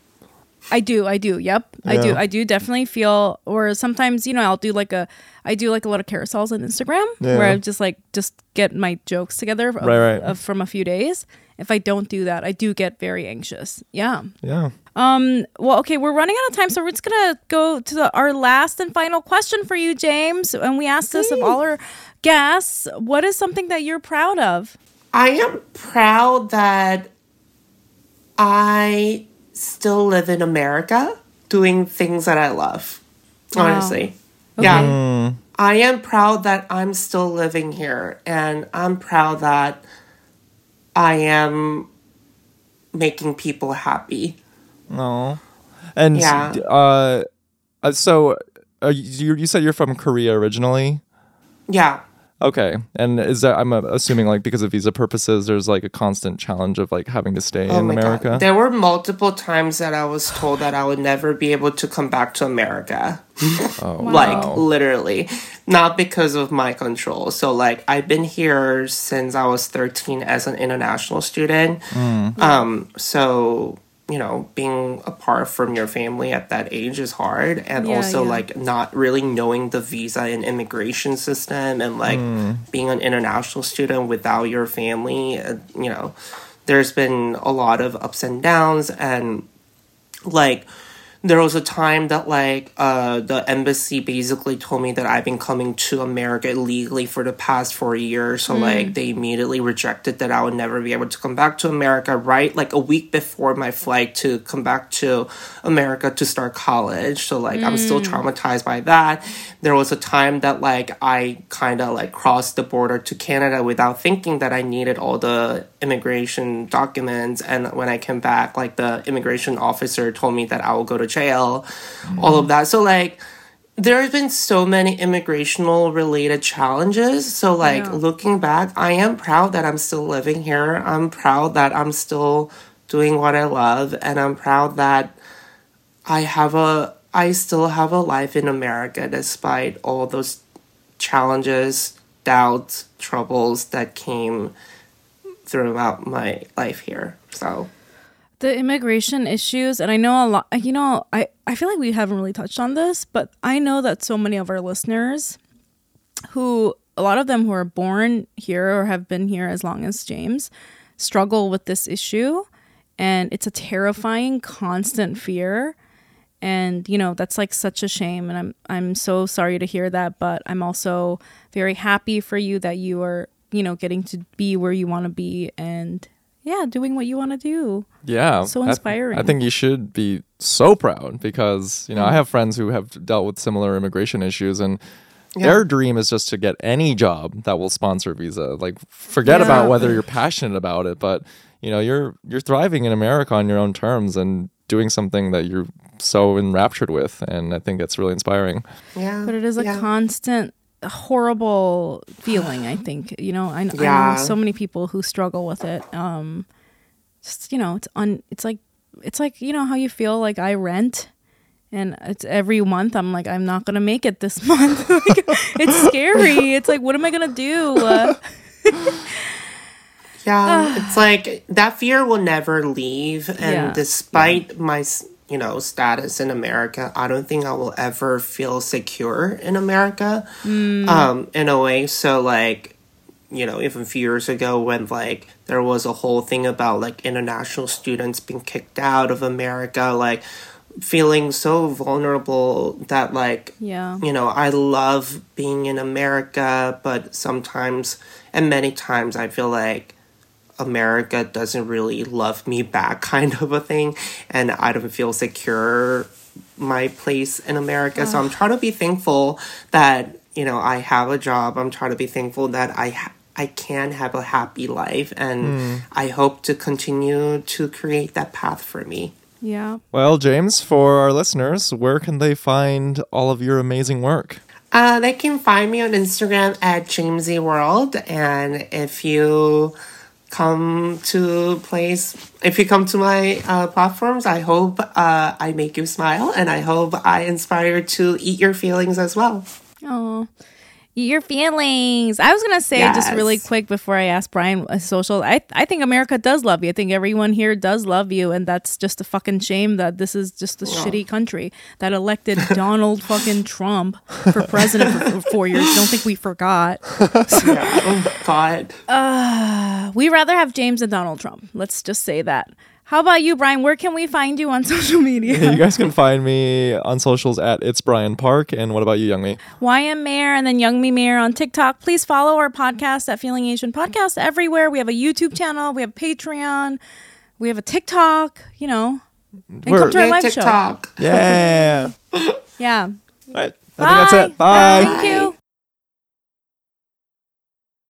S1: I do, I do. Yep. I do. I do definitely feel or sometimes, you know, I'll do like a I do like a lot of carousels on Instagram where
S2: Yeah.
S1: I just like just get my jokes together of,
S2: Right, right.
S1: of- from a few days. If I don't do that, I do get very anxious. Yeah.
S2: Yeah. Um.
S1: Well, okay, we're running out of time, so we're just gonna go to the, our last and final question for you, James. And we asked this of all our guests: What is something that you're proud of?
S3: I am proud that I still live in America doing things that I love.
S1: Wow.
S3: Honestly. Yeah. I am proud that I'm still living here and I'm proud that I am making people happy.
S2: No. And
S3: Yeah.
S2: uh, uh, so uh, you you said you're from Korea originally.
S3: Yeah.
S2: Okay, and is that I'm uh, assuming like because of visa purposes, there's like a constant challenge of like having to stay
S3: Oh
S2: in America.
S3: God. There were multiple times that I was told that I would never be able to come back to America.
S2: oh,
S3: like
S2: wow.
S3: literally not because of my control so like i've been here since i was 13 as an international student um so you know being apart from your family at that age is hard. And
S1: Yeah,
S3: also
S1: yeah.
S3: like not really knowing the visa and immigration system and like being an international student without your family uh, you know there's been a lot of ups and downs. And like there was a time that like uh the embassy basically told me that I've been coming to America illegally for the past four years. So like they immediately rejected that I would never be able to come back to America, right? Like a week before my flight to come back to America to start college. So like I'm still traumatized by that. There was a time that like I kinda like crossed the border to Canada without thinking that I needed all the immigration documents and when I came back, like the immigration officer told me that I will go to jail, all of that. So like there have been so many immigrational related challenges. So like
S1: Yeah.
S3: looking back, I am proud that I'm still living here. I'm proud that I'm still doing what I love and I'm proud that I have a I still have a life in America despite all those challenges, doubts, troubles that came throughout my life here. So
S1: The immigration issues, and I know a lot. You know, I I feel like we haven't really touched on this, but I know that so many of our listeners, who a lot of them who are born here or have been here as long as James, struggle with this issue, and it's a terrifying, constant fear. and you know that's like such a shame and i'm i'm so sorry to hear that but i'm also very happy for you that you are you know getting to be where you want to be and yeah doing what you want to do
S2: Yeah.
S1: So
S2: I-
S1: inspiring.
S2: I, think you should be so proud because, you know, I hmm. have friends who have dealt with similar immigration issues and their dream is just to get any job that will sponsor visa. Like forget
S1: Yeah.
S2: about whether you're passionate about it, but you know, you're you're thriving in America on your own terms and doing something that you're so enraptured with and I think that's really inspiring.
S3: Yeah.
S1: But it is a
S3: yeah.
S1: constant horrible feeling, I think. You know, I, kn- I know so many people who struggle with it. Um just, you know, it's un it's like it's like, you know how you feel like I rent and it's every month I'm like I'm not going to make it this month. like, it's scary. It's like what am I going to do? Uh,
S3: Yeah, it's like that fear will never leave, and
S1: Yeah.
S3: despite my s- you know status in America, I don't think I will ever feel secure in America. Um, in a way, so like you know, even a few years ago when like there was a whole thing about like international students being kicked out of America, like feeling so vulnerable that like
S1: yeah.
S3: you know, I love being in America, but sometimes and many times I feel like America doesn't really love me back, kind of a thing, and I don't feel secure my place in America. So I'm trying to be thankful that you know I have a job. I'm trying to be thankful that I ha- I can have a happy life, and I hope to continue to create that path for me.
S1: Yeah.
S2: Well, James, for our listeners, where can they find all of your amazing work?
S3: Uh, they can find me on Instagram at Jamesy World, and if you come to place, if you come to my uh, platforms, I hope uh, I make you smile, and I hope I inspire to eat your feelings as well.
S1: Oh, your feelings. I was gonna say just really quick before I ask Brian a social. I I think America does love you. I think everyone here does love you, and that's just a fucking shame that this is just a shitty country that elected Donald fucking Trump for president for, for four years. Don't think we forgot.
S3: Yeah. oh God.
S1: Uh, we rather have James and Donald Trump. Let's just say that. How about you, Brian? Where can we find you on social media?
S2: you guys can find me on socials at It's Brian Park. And what about you, Youngmi?
S1: YM Mayer and then Youngmi Mayer on TikTok. Please follow our podcast at Feeling Asian Podcast everywhere. We have a YouTube channel, we have Patreon, we have a TikTok, you know. And
S2: We're-
S1: come to our
S3: Yay,
S1: live show.
S3: TikTok.
S2: Yeah.
S1: Yeah.
S2: All right. I think that's it. Bye.
S1: Thank you.